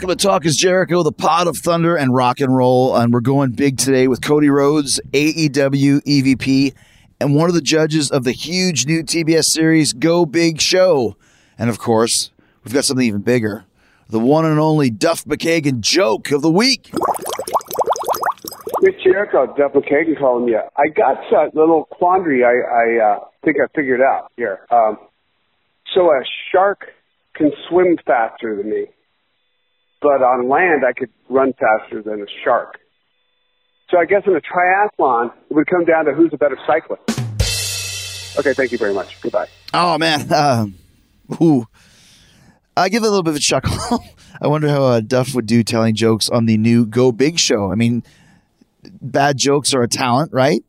Welcome to Talk is Jericho, the pod of thunder and rock and roll. And we're going big today with Cody Rhodes, AEW EVP, and one of the judges of the huge new TBS series, Go Big Show. And of course, we've got something even bigger the one and only Duff McKagan joke of the week. Chris Jericho, Duff McKagan calling you. I got a little quandary I, I uh, think I figured out here. Um, so a shark can swim faster than me, but on land I could run faster than a shark. So I guess in a triathlon, it would come down to who's a better cyclist. Okay, thank you very much. Goodbye. Oh, man. Uh, ooh. I give it a little bit of a chuckle. I wonder how uh, Duff would do telling jokes on the new Go Big show. I mean, bad jokes are a talent, right?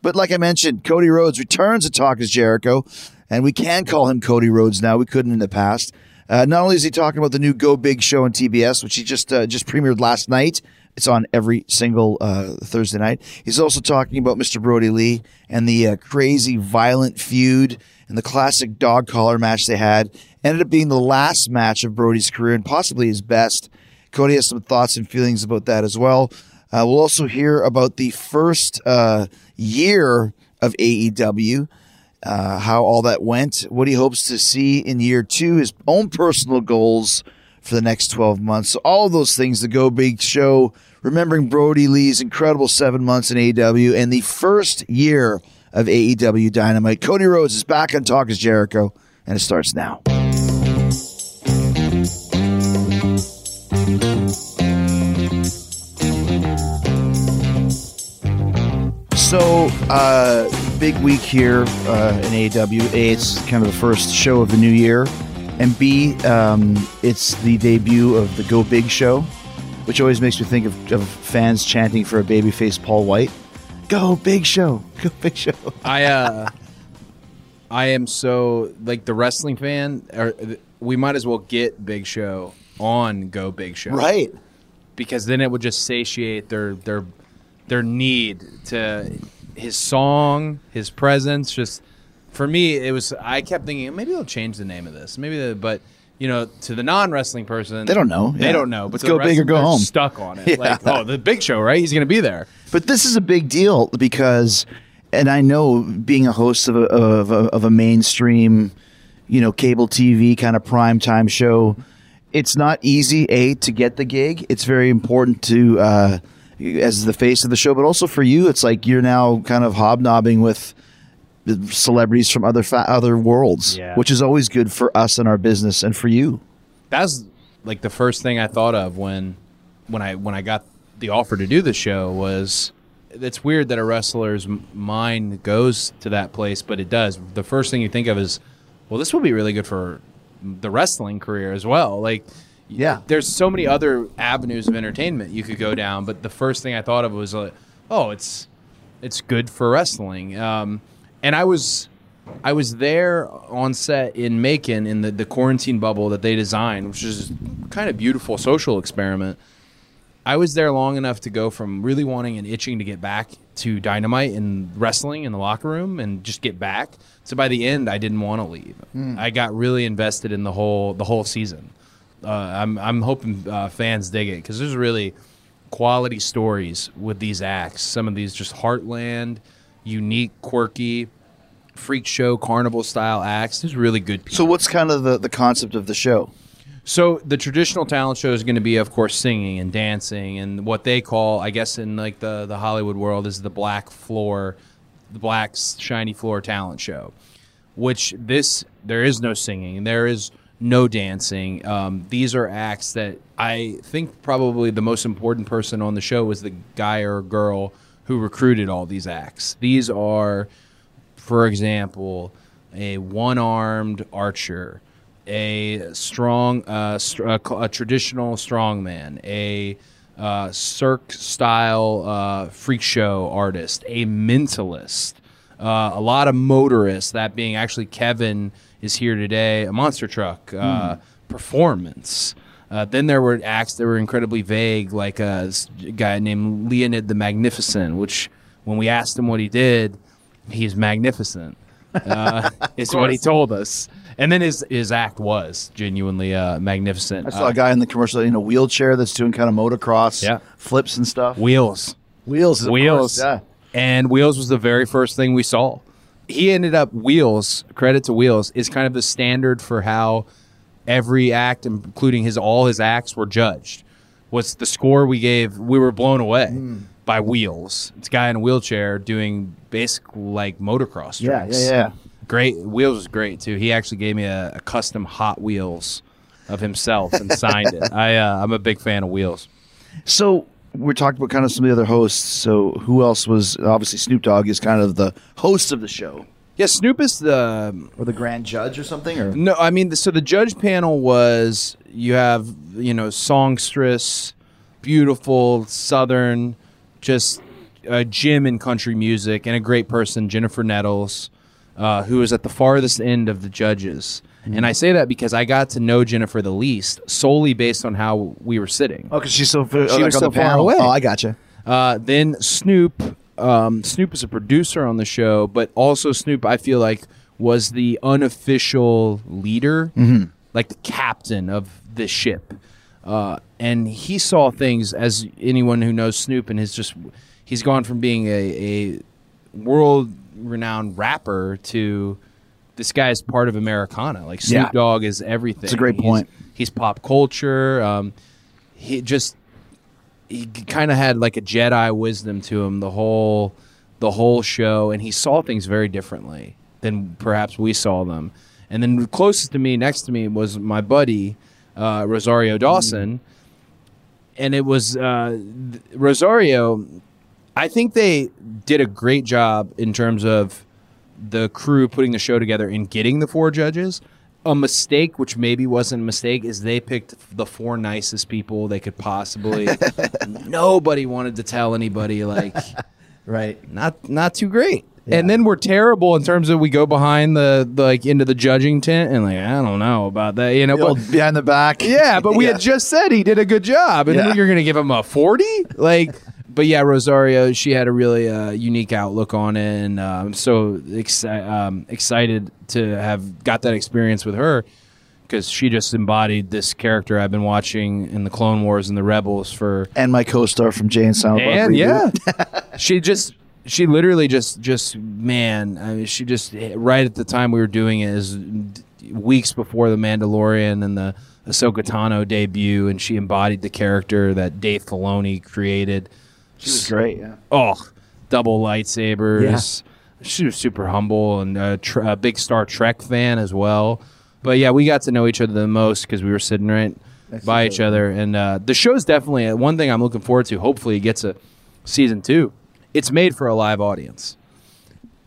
But like I mentioned, Cody Rhodes returns to Talk is Jericho, and we can call him Cody Rhodes now. We couldn't in the past. Uh, not only is he talking about the new Go Big show on TBS, which he just uh, just premiered last night. It's on every single uh, Thursday night. He's also talking about Mr. Brodie Lee and the uh, crazy, violent feud and the classic dog collar match they had. Ended up being the last match of Brodie's career and possibly his best. Cody has some thoughts and feelings about that as well. Uh, we'll also hear about the first uh, year of AEW, uh, how all that went, what he hopes to see in year two, his own personal goals for the next 12 months. So all those things, the Go Big Show, remembering Brodie Lee's incredible seven months in AEW and the first year of AEW Dynamite. Cody Rhodes is back on Talk is Jericho, and it starts now. So, uh, big week here uh, in AEW. A, it's kind of the first show of the new year, and B, um, it's the debut of the Go Big show, which always makes me think of, of fans chanting for a babyface Paul Wight. Go Big Show, Go Big Show. I uh, I am so like the wrestling fan. Or we might as well get Big Show on Go Big Show, Right. Because then it would just satiate their their their need to his song, his presence. Just for me, it was. I kept thinking maybe they'll change the name of this. Maybe, the, but you know, to the non wrestling person, They don't know. They Yeah. don't know. But Let's go big or go home. Stuck on it. Yeah. Like, oh, the Big Show, right? He's going to be there. But this is a big deal because, and I know being a host of a, of a, of a mainstream, you know, cable TV kind of prime time show, it's not easy, A, to get the gig. It's very important to, uh, as the face of the show, but also for you, it's like you're now kind of hobnobbing with celebrities from other fa- other worlds, Yeah. which is always good for us and our business and for you. that's like the first thing I thought of when when I when I got the offer to do the show was it's weird that a wrestler's mind goes to that place, but it does. The first thing you think of is, well, this will be really good for the wrestling career as well. Like, Yeah. there's so many other avenues of entertainment you could go down, but the first thing I thought of was like, oh, it's it's good for wrestling. Um, and I was I was there on set in Macon in the, the quarantine bubble that they designed, which is kind of beautiful social experiment. I was there long enough to go from really wanting and itching to get back to dynamite and wrestling in the locker room and just get back. So by the end, I didn't want to leave. I got really invested in the whole the whole season. Uh, I'm I'm hoping uh, fans dig it because there's really quality stories with these acts. Some of these just heartland, unique, quirky, freak show, carnival style acts. There's really good people. So, what's kind of the, the concept of the show? So the traditional talent show is going to be, of course, singing and dancing, and what they call, I guess, in like the the Hollywood world, is the black floor, the black shiny floor talent show. Which this there is no singing, there is no dancing. Um, these are acts that I think probably the most important person on the show was the guy or girl who recruited all these acts. These are for example, a one-armed archer, a strong, uh, str- a, a traditional strongman, a uh, Cirque style uh, freak show artist, a mentalist, uh, a lot of motorists. That being actually Kevin is here today, a monster truck uh, performance. Uh, then there were acts that were incredibly vague, like a guy named Leonid the Magnificent, which when we asked him what he did, he's magnificent. Uh, is what he told us. And then his his act was genuinely uh, magnificent. I saw Uh, a guy in the commercial in a wheelchair that's doing kind of motocross Yeah. flips and stuff. wheels. Wheels, Wheels. course, yeah. And Wheels was the very first thing we saw. He ended up Wheels, credit to Wheels, is kind of the standard for how every act, including his all his acts, were judged. What's the score we gave? We were blown away Hmm. by Wheels. It's a guy in a wheelchair doing basic like motocross Yeah, yeah, yeah. Great. Wheels was great too. He actually gave me a, a custom Hot Wheels of himself and signed it. I uh, I'm a big fan of Wheels. So we're talking about kind of some of the other hosts. So who else was obviously Snoop Dogg is kind of the host of the show Yeah, Snoop is the or the grand judge or something or No, I mean, so the judge panel was you have you know songstress, beautiful Southern, just a gym in country music, and a great person, Jennifer Nettles, uh, who was at the farthest end of the judges. And I say that because I got to know Jennifer the least solely based on how we were sitting. Oh, because she's so she She was so far away. Oh, I gotcha. Uh, then Snoop, um, Snoop is a producer on the show, but also Snoop, I feel like, was the unofficial leader, like the captain of the ship. Uh, and he saw things as anyone who knows Snoop and has just he's gone from being a, a world renowned rapper to this guy is part of Americana. Like Snoop Yeah. Dogg is everything. It's a great point. He's pop culture. Um, he just he kind of had like a Jedi wisdom to him the whole the whole show, and he saw things very differently than perhaps we saw them. And then closest to me, next to me, was my buddy uh, Rosario Dawson, and it was uh, Rosario. I think they did a great job in terms of the crew putting the show together and getting the four judges. A mistake, which maybe wasn't a mistake, is they picked the four nicest people they could possibly. Nobody wanted to tell anybody like Right. not not too great. And then we're terrible in terms of we go behind the, the like into the judging tent and like I don't know about that, you know. The But, behind the back. yeah, but we Yeah. had just said he did a good job, and Yeah. then you're going to give him a forty, like. But yeah, Rosario, she had a really uh, unique outlook on it, and uh, I'm so exci- um, excited to have got that experience with her because she just embodied this character I've been watching in the Clone Wars and the Rebels for And my co-star from Jay and Silent and yeah, she just she literally just just man. I mean, she just right at the time we were doing it is weeks before the Mandalorian and the Ahsoka Tano debut, and she embodied the character that Dave Filoni created. She was great. Yeah. Oh, double lightsabers. She was super humble and a, tr- a big Star Trek fan as well. But yeah, we got to know each other the most because we were sitting right by each other. And uh, the show's definitely uh, one thing I'm looking forward to. Hopefully, it gets a season two. It's made for a live audience.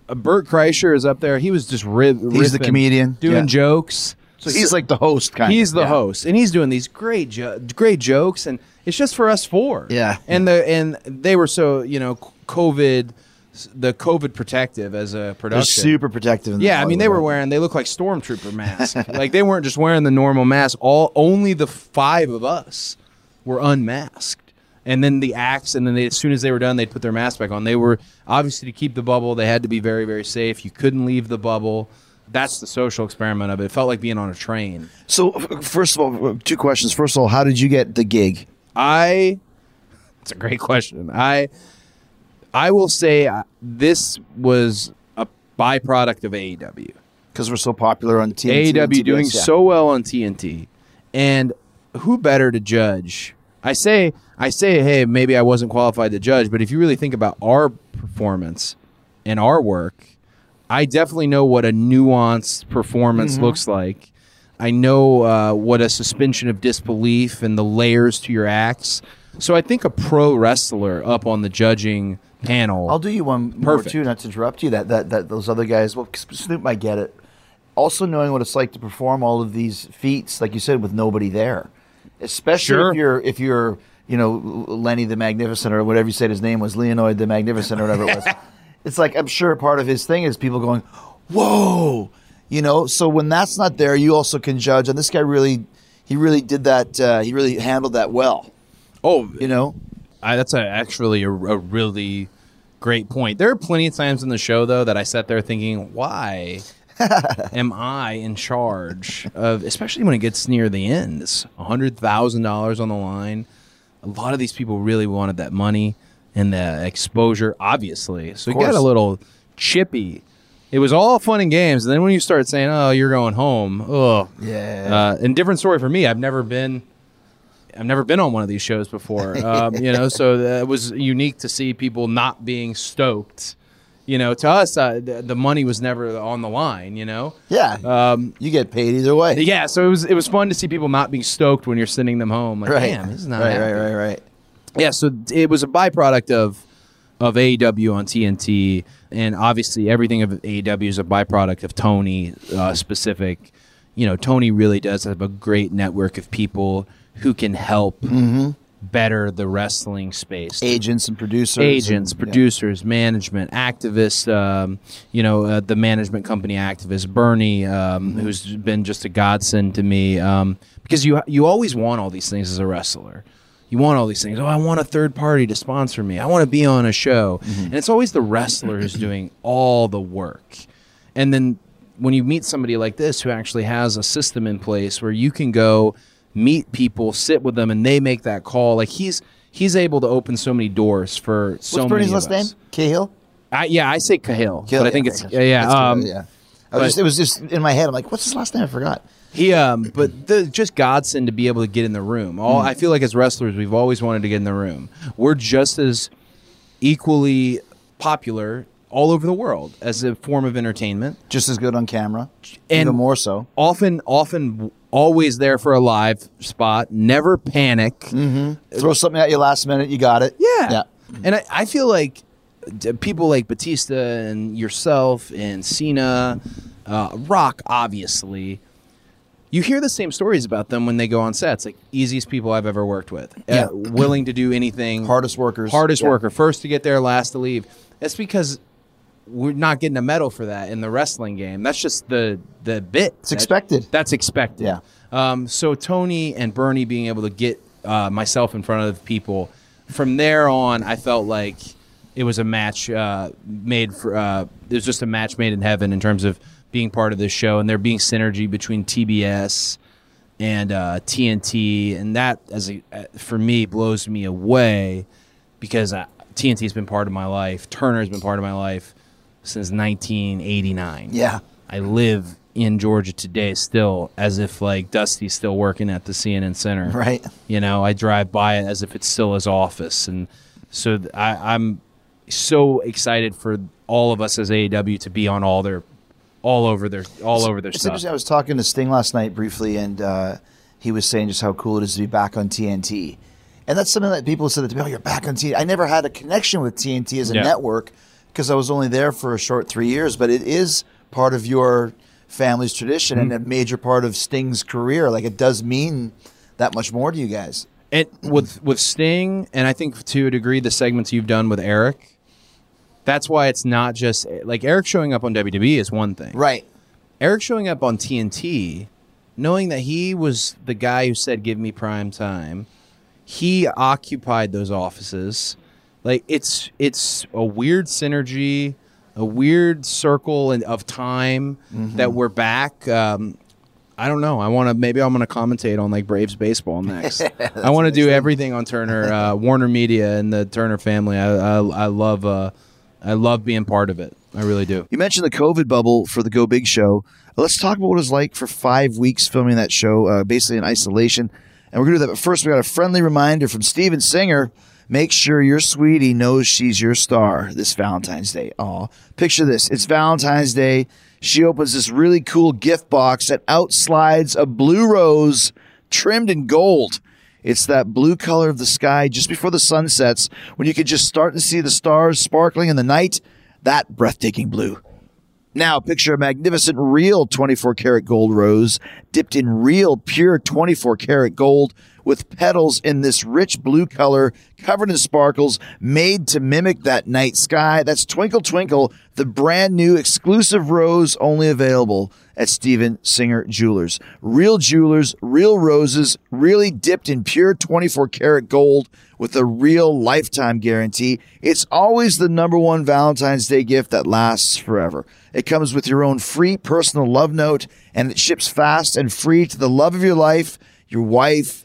Uh, Bert Kreischer is up there. He was just rib- He's the comedian. doing Yeah. jokes. So he's like the host kind of. He's of. the Yeah. host, and he's doing these great, jo- great jokes, and it's just for us four. Yeah. and the and they were so you know COVID, the COVID protective as a They're production. super protective. in the yeah, I mean they were wearing they look like stormtrooper masks. like they weren't just wearing the normal mask. All only the five of us were unmasked. And then the acts, and then they, as soon as they were done, they'd put their mask back on. They were obviously to keep the bubble. They had to be very, very safe. You couldn't leave the bubble. That's the social experiment of it. It felt like being on a train. So first of all, two questions. First of all, how did you get the gig? I. It's a great question. I. I will say uh, this was a byproduct of AEW. Because we're so popular on TNT. AEW doing yeah. so well on TNT, and who better to judge? I say, I say, hey, maybe I wasn't qualified to judge, but if you really think about our performance and our work, I definitely know what a nuanced performance Mm-hmm. looks like. I know uh, what a suspension of disbelief and the layers to your acts. So I think a pro wrestler up on the judging panel. I'll do you one more Perfect. too, not to interrupt you. That that that those other guys. Well, Snoop might get it. Also, knowing what it's like to perform all of these feats, like you said, with nobody there, especially Sure. if you're if you're you know Lenny the Magnificent or whatever you said his name was, Leonid the Magnificent or whatever it was. It's like I'm sure part of his thing is people going, "Whoa," you know. So when that's not there, you also can judge. And this guy really, he really did that. Uh, he really handled that well. oh, You know. I, that's a, actually a, a really great point. There are plenty of times in the show though that I sat there thinking, why am I in charge of, especially when it gets near the end? It's hundred thousand dollars on the line. A lot of these people really wanted that money and the exposure, obviously. So you got a little chippy. It was all fun and games, and then when you start saying, "Oh, you're going home," oh, Yeah. uh, and different story for me. I've never been, I've never been on one of these shows before. Um, you know, so it was unique to see people not being stoked. You know, to us, uh, the, the money was never on the line. You know, yeah. um, you get paid either way. yeah. So it was it was fun to see people not being stoked when you're sending them home. Like, Right. damn, this is not right, right, right, right. Yeah, so it was a byproduct of of AEW on TNT, and obviously everything of AEW is a byproduct of Tony uh, specific. You know, Tony really does have a great network of people who can help better the wrestling space. Agents and producers. Agents, and- yeah. producers, management, activists. Um, you know, uh, the management company activist Bernie, um, Mm-hmm. who's been just a godsend to me. Um, because you you always want all these things as a wrestler. You want all these things. Oh, I want a third party to sponsor me. I want to be on a show, Mm-hmm. and it's always the wrestler who's doing all the work. And then when you meet somebody like this who actually has a system in place where you can go meet people, sit with them, and they make that call. Like he's he's able to open so many doors for so What's many. Bernie's of last name? Cahill. I, yeah, I say Cahill, Cahill, but I think yeah, it's yeah, yeah. Um, good, yeah. I was but- just, it was just in my head. I'm like, what's his last name? I forgot. He um, but the just godsend to be able to get in the room. All Hmm. I feel like as wrestlers, we've always wanted to get in the room. We're just as equally popular all over the world as a form of entertainment. Just as good on camera, And- even more so. Often, often, always there for a live spot. Never panic. Throw something at you last minute, you got it. Yeah. yeah. And I, I feel like d- people like Batista and yourself and Cena, uh, Rock, obviously, you hear the same stories about them when they go on sets. Like, easiest people I've ever worked with. Yeah. Uh, willing to do anything. Hardest workers. Hardest Yeah. worker. First to get there, last to leave. That's because we're not getting a medal for that in the wrestling game. That's just the, the bit. It's expected. That's expected. Yeah. Um, so Tony and Bernie being able to get uh, myself in front of people, from there on, I felt like it was a match uh, made for. Uh, it was just a match made in heaven in terms of being part of this show, and there being synergy between TBS and uh, TNT, and that as a, uh, for me blows me away because uh, TNT has been part of my life. Turner has been part of my life since 1989. Yeah. I live in Georgia today still as if like Dusty's still working at the CNN Center. Right. You know, I drive by it as if it's still his office. And so th- I, I'm so excited for all of us as AEW to be on all their, all over their, all over their It's stuff. interesting. I was talking to Sting last night briefly, and uh, he was saying just how cool it is to be back on TNT. And that's something that people said to me, oh, you're back on TNT. I never had a connection with TNT as a Yeah. network because I was only there for a short three years, but it is part of your family's tradition and a Mm-hmm. major part of Sting's career. Like it does mean that much more to you guys. And with with Sting, and I think to a degree the segments you've done with Eric, that's why it's not just like Eric showing up on WWE is one thing. Right. Eric showing up on TNT, knowing that he was the guy who said, "Give me prime time," he occupied those offices. Like it's it's a weird synergy, a weird circle in- of time that we're back. Um, I don't know. I want to maybe I'm going to commentate on like Braves baseball next. I want to do everything on Turner, uh, Warner Media, and the Turner family. I I, I love uh, I love being part of it. I really do. You mentioned the COVID bubble for the Go Big show. Let's talk about what it was like for five weeks filming that show, uh, basically in isolation. And we're going to do that. But first, we got a friendly reminder from Steven Singer. Make sure your sweetie knows she's your star this Valentine's Day. Aw. Picture this. It's Valentine's Day. She opens this really cool gift box that outslides a blue rose trimmed in gold. It's that blue color of the sky just before the sun sets when you can just start to see the stars sparkling in the night. That breathtaking blue. Now, picture a magnificent real 24 karat gold rose dipped in real pure 24 karat gold with petals in this rich blue color, covered in sparkles, made to mimic that night sky. That's Twinkle Twinkle, the brand new exclusive rose only available at Steven Singer Jewelers. Real jewelers, real roses, really dipped in pure 24 karat gold with a real lifetime guarantee. It's always the number one Valentine's Day gift that lasts forever. It comes with your own free personal love note and it ships fast and free to the love of your life, your wife,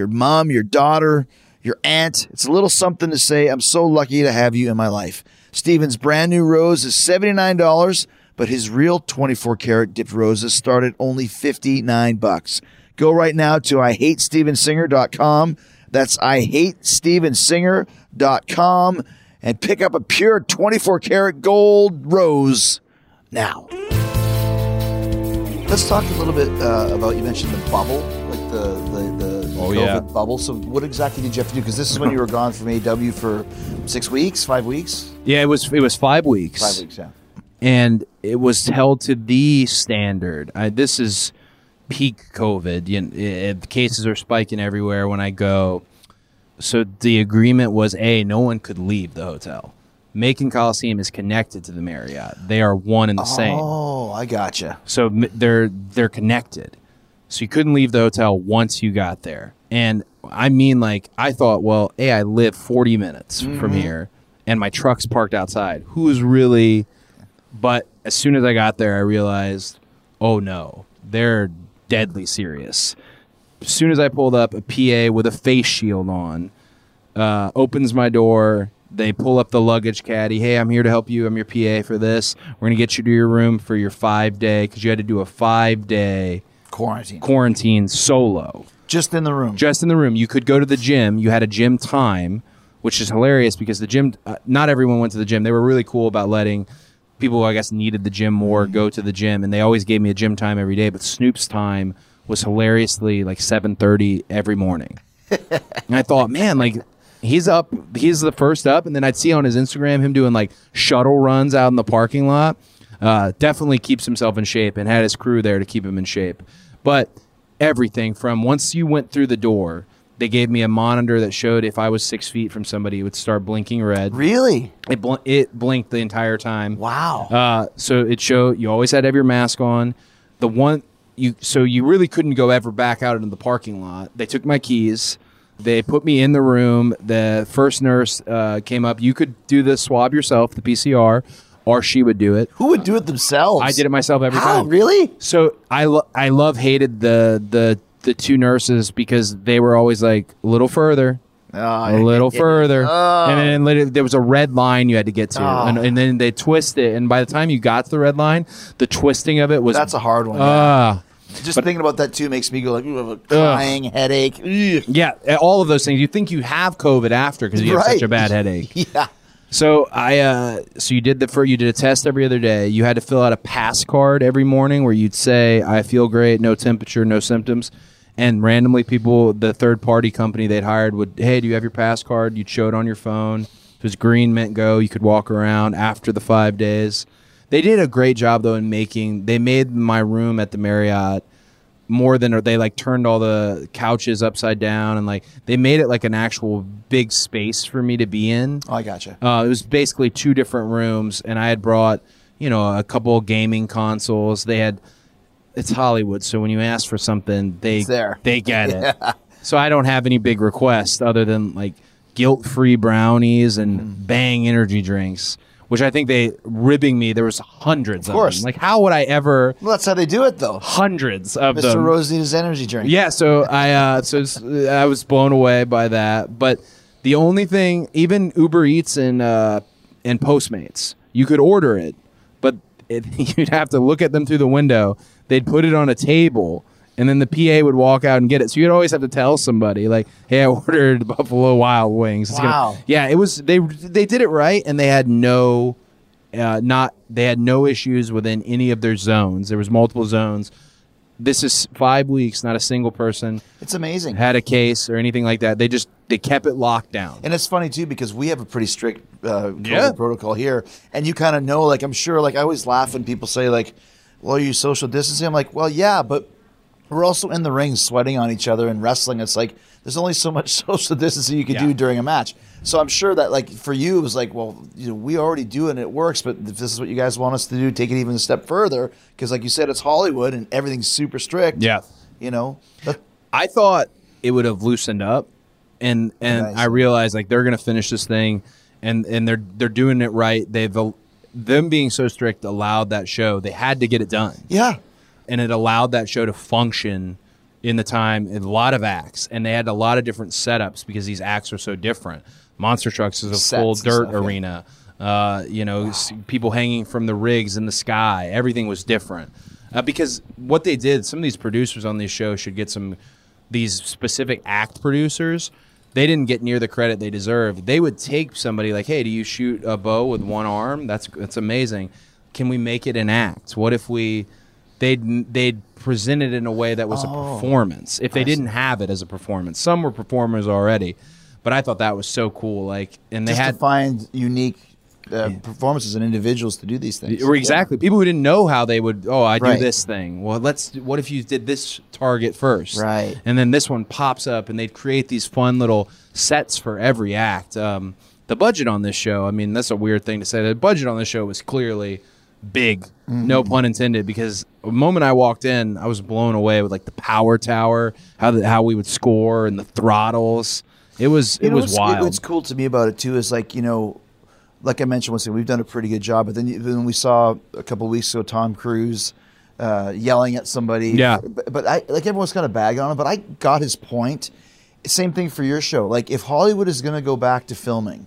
your mom, your daughter, your aunt. It's a little something to say, I'm so lucky to have you in my life. Steven's brand new rose is $79, but his real 24 karat dipped roses start at only 59 bucks. Go right now to IHateStevenSinger.com. That's IHateStevenSinger.com and pick up a pure 24 karat gold rose now. Let's talk a little bit uh, about you mentioned the bubble, like the Oh, COVID yeah. bubble. So what exactly did you have to do? Because this is when you were gone from AW for six weeks, five weeks, Yeah, it was it was five weeks. five weeks. Yeah. and it was held to the standard. I, this is peak COVID. You know, it, eh, eh, cases are spiking everywhere when I go. So the agreement was a no one could leave the hotel. Macon Coliseum is connected to the Marriott. They are one and the same. Oh, I gotcha. So they're they're connected. So you couldn't leave the hotel once you got there. And I mean like I thought, well, hey, I live 40 minutes from here and my truck's parked outside. Who's really but as soon as I got there, I realized, oh no, they're deadly serious. As soon as I pulled up, a PA with a face shield on uh, opens my door. They pull up the luggage caddy. Hey, I'm here to help you. I'm your PA for this. We're gonna get you to your room for your five day because you had to do a five day Quarantine. quarantine solo Just in the room. just in the room. You could go to the gym. You had a gym time, which is hilarious because the gym. Uh, not everyone went to the gym. They were really cool about letting people who I guess needed the gym more go to the gym, and they always gave me a gym time every day. But Snoop's time was hilariously like seven thirty every morning, and I thought, man, like. He's up. He's the first up, and then I'd see on his Instagram him doing like shuttle runs out in the parking lot. Uh, definitely keeps himself in shape, and had his crew there to keep him in shape. But everything from once you went through the door, they gave me a monitor that showed if I was six feet from somebody, it would start blinking red. really? It, bl- it blinked the entire time. Wow. Uh, so it showed you always had to have your mask on. The one you so you really couldn't go ever back out into the parking lot. They took my keys. They put me in the room. The first nurse uh, came up. You could do the swab yourself, the PCR, or she would do it. Who would do it themselves? I did it myself every How? time. Really? So I lo- I love hated the the the two nurses because they were always like a little further, ah, a little further, ah. and then later there was a red line you had to get to, Oh. and, and then they twist it, and by the time you got to the red line, the twisting of it was That's a hard one. Ah, Just thinking about that too makes me go like, ooh, I have a crying headache. Ugh. yeah, all of those things. You think you have COVID after because you have such Right. a bad headache. Yeah. So I, uh, so you did the for you did a test every other day. You had to fill out a pass card every morning where you'd say, "I feel great, no temperature, no symptoms," and randomly people, the third party company they'd hired would, "Hey, do you have your pass card?" You'd show it on your phone. If it was green, meant go. You could walk around after the five days. They did a great job though in making. They made my room at the Marriott more than or they like turned all the couches upside down and like they made it like an actual big space for me to be in. Oh, I gotcha. Uh, it was basically two different rooms, and I had brought, you know, a couple of gaming consoles. They had, it's Hollywood, so when you ask for something, they they get it. So I don't have any big requests other than like guilt-free brownies and Mm. bang energy drinks, which I think they ribbing me. There was hundreds of, course. them. Like, how would I ever Well, that's how they do it, though. hundreds of Mr. them? Rhodes needs energy drink. Yeah, so I uh, so I was blown away by that. But the only thing, even Uber Eats and uh, and Postmates, you could order it, but it, you'd have to look at them through the window. They'd put it on a table, and then the PA would walk out and get it. So you'd always have to tell somebody, like, "Hey, I ordered Buffalo Wild Wings." It's gonna- Wow. yeah, it was they they did it right, and they had no. Uh, not they had no issues within any of their zones. There was multiple zones. This is five weeks, not a single person It's amazing. had a case or anything like that. They just they kept it locked down. And it's funny too because we have a pretty strict uh, Yeah. protocol here, and you kind of know. Like I'm sure, like I always laugh when people say like, "Well, are you social distancing?" I'm like, "Well, yeah, but we're also in the ring sweating on each other and wrestling. It's like there's only so much social distancing you can Yeah. do during a match. So I'm sure that like for you it was like, well, you know, we already do it and it works, but if this is what you guys want us to do, take it even a step further because like you said, it's Hollywood and everything's super strict. Yeah. You know, I thought it would have loosened up, and and Nice. I realized like they're gonna finish this thing, and and they're they're doing it right. They've them being so strict allowed that show. They had to get it done, yeah. And it allowed that show to function in the time. A lot of acts, and they had a lot of different setups because these acts are so different. Monster Trucks is a Sets full dirt stuff, yeah. arena. Uh, you know, s- people hanging from the rigs in the sky. Everything was different. Uh, because what they did, some of these producers on these shows should get some these specific act producers. They didn't get near the credit they deserved. They would take somebody like, "Hey, do you shoot a bow with one arm? That's that's amazing. Can we make it an act? What if we they'd they'd present it in a way that was a performance? If they didn't have it as a performance, some were performers already, but I thought that was so cool. Like, and they Just had to find unique uh, performances and individuals to do these things. or exactly. People who didn't know how they would. Oh, I do Right. this thing. Well, let's. What if you did this target first? Right. And then this one pops up, and they'd create these fun little sets for every act. Um, the budget on this show. I mean, that's a weird thing to say. The budget on this show was clearly big. Mm-hmm. No pun intended. Because the moment I walked in, I was blown away with like the power tower, how the, how we would score, and the throttles. It was it You know, was wild. What's cool to me about it too is like you know, like I mentioned once, again, we've done a pretty good job. But then, then we saw a couple weeks ago Tom Cruise uh, yelling at somebody. Yeah. but, but I like everyone's got a bag on him. But I got his point. Same thing for your show. Like if Hollywood is going to go back to filming,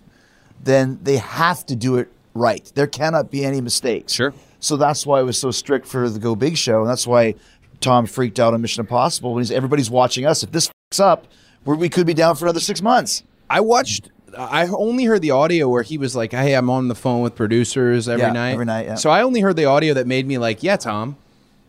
then they have to do it right. There cannot be any mistakes. Sure. So that's why it was so strict for the Go Big show, and that's why Tom freaked out on Mission Impossible when he's everybody's watching us. If this fucks up, we're, we could be down for another six months. I watched. I only heard the audio where he was like, "Hey, I'm on the phone with producers every Yeah, night." every night, yeah. So I only heard the audio that made me like, "Yeah, Tom,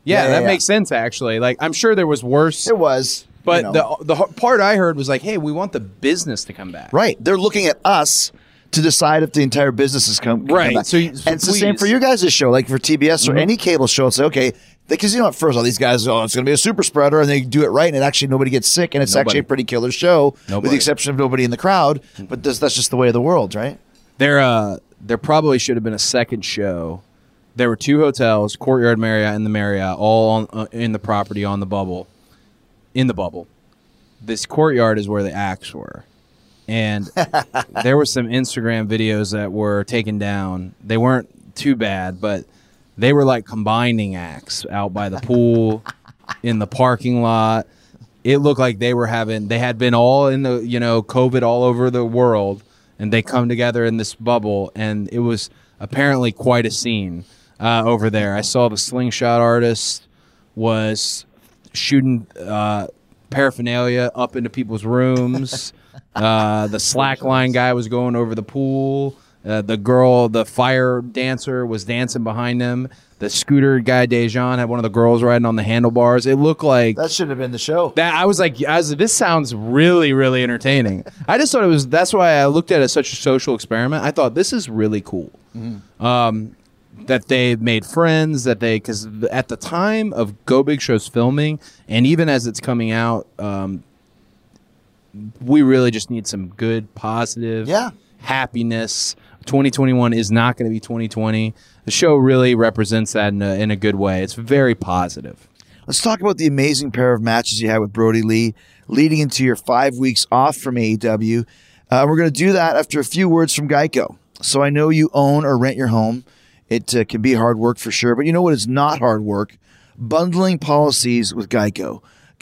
yeah, Yeah, that makes sense actually." Like, I'm sure there was worse, It was, but you know. the the part I heard was like, "Hey, we want the business to come back." right, they're looking at us to decide if the entire business is can Right, come so you- so and it's the same for your guys' show, like for TBS or Mm-hmm. any cable show. It's like, okay, because you know at first all these guys, oh, it's going to be a super spreader, and they do it right, and actually nobody gets sick, and it's Nobody. actually a pretty killer show, with the exception of nobody in the crowd. But this, that's just the way of the world, right? There, uh, there probably should have been a second show. There were two hotels, Courtyard Marriott and the Marriott, all on, uh, in the property on the bubble. In the bubble, this courtyard is where the acts were, and there were some Instagram videos that were taken down. They weren't too bad, but they were like combining acts out by the pool, in the parking lot. It looked like they were having they had been all in the you know COVID all over the world, and they come together in this bubble, and it was apparently quite a scene uh, over there. I saw the slingshot artist was shooting uh, paraphernalia up into people's rooms. uh, the slackline guy was going over the pool. Uh, the girl, the fire dancer, was dancing behind him. The scooter guy, Dejan, had one of the girls riding on the handlebars. It looked like That should have been the show. that. I was like, I was, this sounds really, really entertaining. I just thought it was. That's why I looked at it as such a social experiment. I thought this is really cool. Um, that they made friends. That they because at the time of Go Big Show's filming, and even as it's coming out, um, we really just need some good, positive, Yeah. happiness. 2021 is not going to be 2020. The show really represents that in a, in a good way. It's very positive. Let's talk about the amazing pair of matches you had with Brodie Lee leading into your five weeks off from AEW. Uh, we're going to do that after a few words from Geico. So I know you own or rent your home. It uh, can be hard work for sure, but you know what is not hard work? Bundling policies with Geico.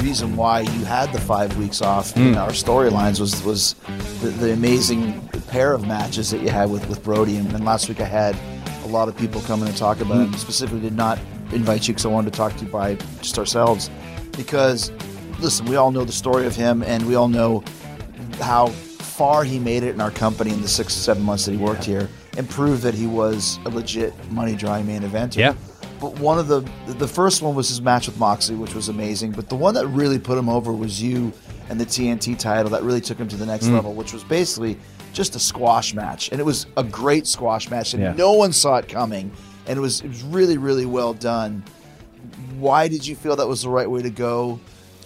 reason why you had the five weeks off in hmm. our storylines was was the, the amazing pair of matches that you had with, with Brodie. And, and last week I had a lot of people come in to talk about it. Hmm. Specifically, did not invite you because I wanted to talk to you by just ourselves. Because listen, we all know the story of him, and we all know how far he made it in our company in the six seven months that he worked here. and proved that he was a legit money drawing main eventer. Yeah. But one of the the first one was his match with Moxley, which was amazing. But the one that really put him over was you and the TNT title that really took him to the next level, which was basically just a squash match, and it was a great squash match, and Yeah. no one saw it coming, and it was it was really really well done. Why did you feel that was the right way to go?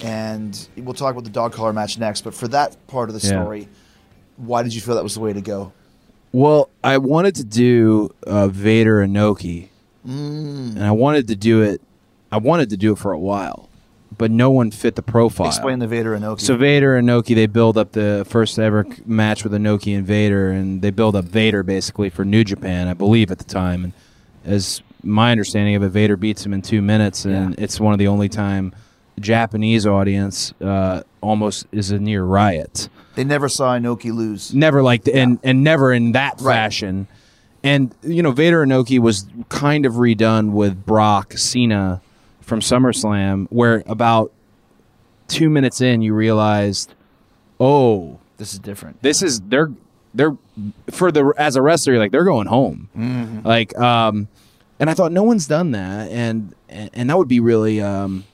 And we'll talk about the dog collar match next, but for that part of the Yeah. story, why did you feel that was the way to go? Well, I wanted to do uh, Vader Inoki, Mm. and I wanted to do it. I wanted to do it for a while, but no one fit the profile. Explain the Vader Inoki. So Vader and Inoki, they build up the first ever match with Inoki and Vader, and they build up Vader basically for New Japan, I believe at the time. And as my understanding of it, Vader beats him in two minutes, and it's one of the only time Japanese audience uh, almost is a near riot. they never saw Inoki lose. Never like the, and and never in that Right. fashion. And you know, Vader Inoki was kind of redone with Brock Cena from SummerSlam, where about two minutes in, you realized, oh, This is different. this is they're they're for the as a wrestler, you're like they're going home. Mm-hmm. Like, um, and I thought no one's done that, and and, and that would be really um,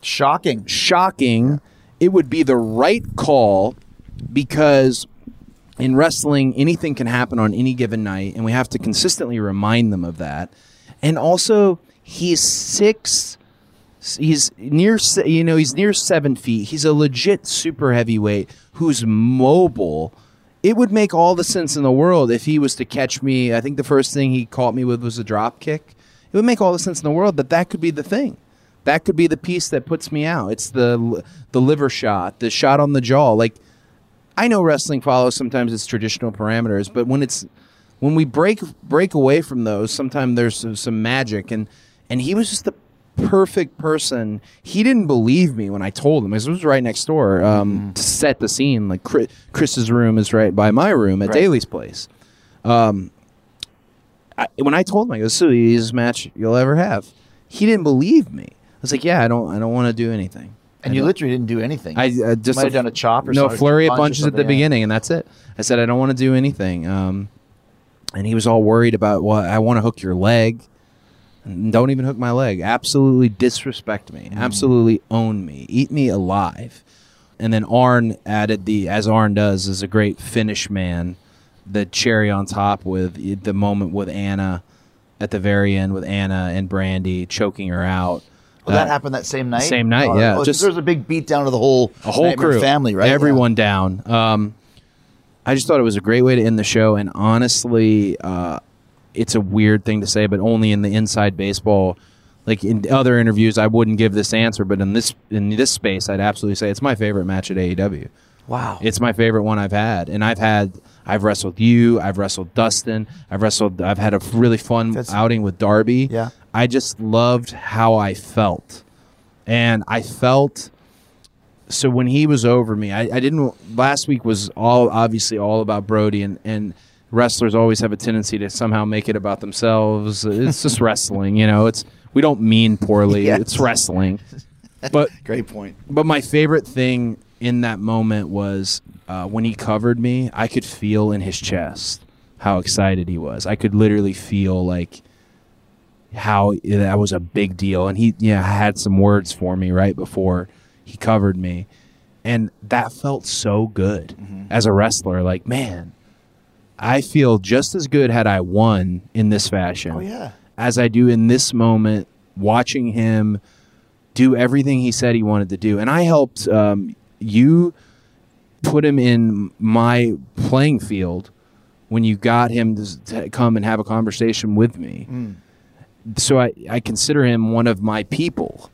Shocking. shocking. It would be the right call because in wrestling, anything can happen on any given night, and we have to consistently remind them of that. And also, he's six. He's near, you know, he's near seven feet. He's a legit super heavyweight who's mobile. It would make all the sense in the world if he was to catch me. I think the first thing he caught me with was a drop kick. It would make all the sense in the world that that could be the thing. That could be the piece that puts me out. It's the the liver shot, the shot on the jaw. Like I know wrestling follows sometimes its traditional parameters, but when it's when we break break away from those, sometimes there's some, some magic and and he was just the perfect person. He didn't believe me when I told him. It was right next door um, to set the scene. Like Chris, Chris's room is right by my room at Right. Daily's place. Um, I, when I told him, I go, "This is the easiest match you'll ever have," he didn't believe me. I was like, "Yeah, I don't, I don't want to do anything." And you literally didn't do anything. I uh, just Might have done a chop or no something, flurry of punches at the beginning, and that's it. I said I don't want to do anything. Um, and he was all worried about well, I want to hook your leg. Don't even hook my leg. Absolutely disrespect me. Mm. Absolutely own me. Eat me alive. And then Arn added the as Arn does is a great finish man. The cherry on top with the moment with Anna at the very end with Anna and Brandi choking her out. Well, that Uh, happened that same night. same night, Oh, yeah. oh, Just- there's a big beat down to the whole a whole Nightmare crew, family, right? Everyone down. Um, I just thought it was a great way to end the show, and honestly, uh, it's a weird thing to say, but only in the inside baseball. Like in other interviews, I wouldn't give this answer, but in this in this space, I'd absolutely say it's my favorite match at AEW. Wow. It's my favorite one I've had, and I've had I've wrestled you, I've wrestled Dustin, I've wrestled, I've had a really fun That's- outing with Darby. Yeah. I just loved how I felt, and I felt so when he was over me. I, I didn't. Last week was all obviously all about Brodie, and and wrestlers always have a tendency to somehow make it about themselves. It's just wrestling, you know. It's we don't mean poorly. Yes. It's wrestling, but Great point. but my favorite thing in that moment was uh, when he covered me. I could feel in his chest how excited he was. I could literally feel like how that was a big deal. And he, yeah, had some words for me right before he covered me, and that felt so good as a wrestler. Like, man, I feel just as good had I won in this fashion Oh yeah. as I do in this moment, watching him do everything he said he wanted to do. And I helped um, you put him in my playing field when you got him to, to come and have a conversation with me. So I, I consider him one of my people.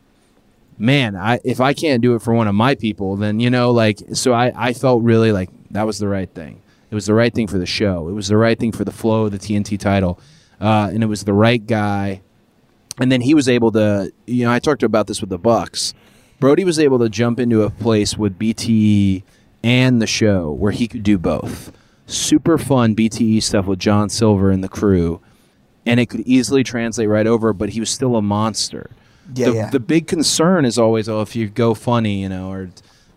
Man, I, if I can't do it for one of my people, then, you know, like, so I, I felt really like that was the right thing. It was the right thing for the show. It was the right thing for the flow of the TNT title. Uh, and it was the right guy and then he was able to you know i talked about this with the bucks brodie was able to jump into a place with bte and the show where he could do both super fun bte stuff with john silver and the crew and it could easily translate right over but he was still a monster Yeah, the, yeah. the big concern is always oh if you go funny you know or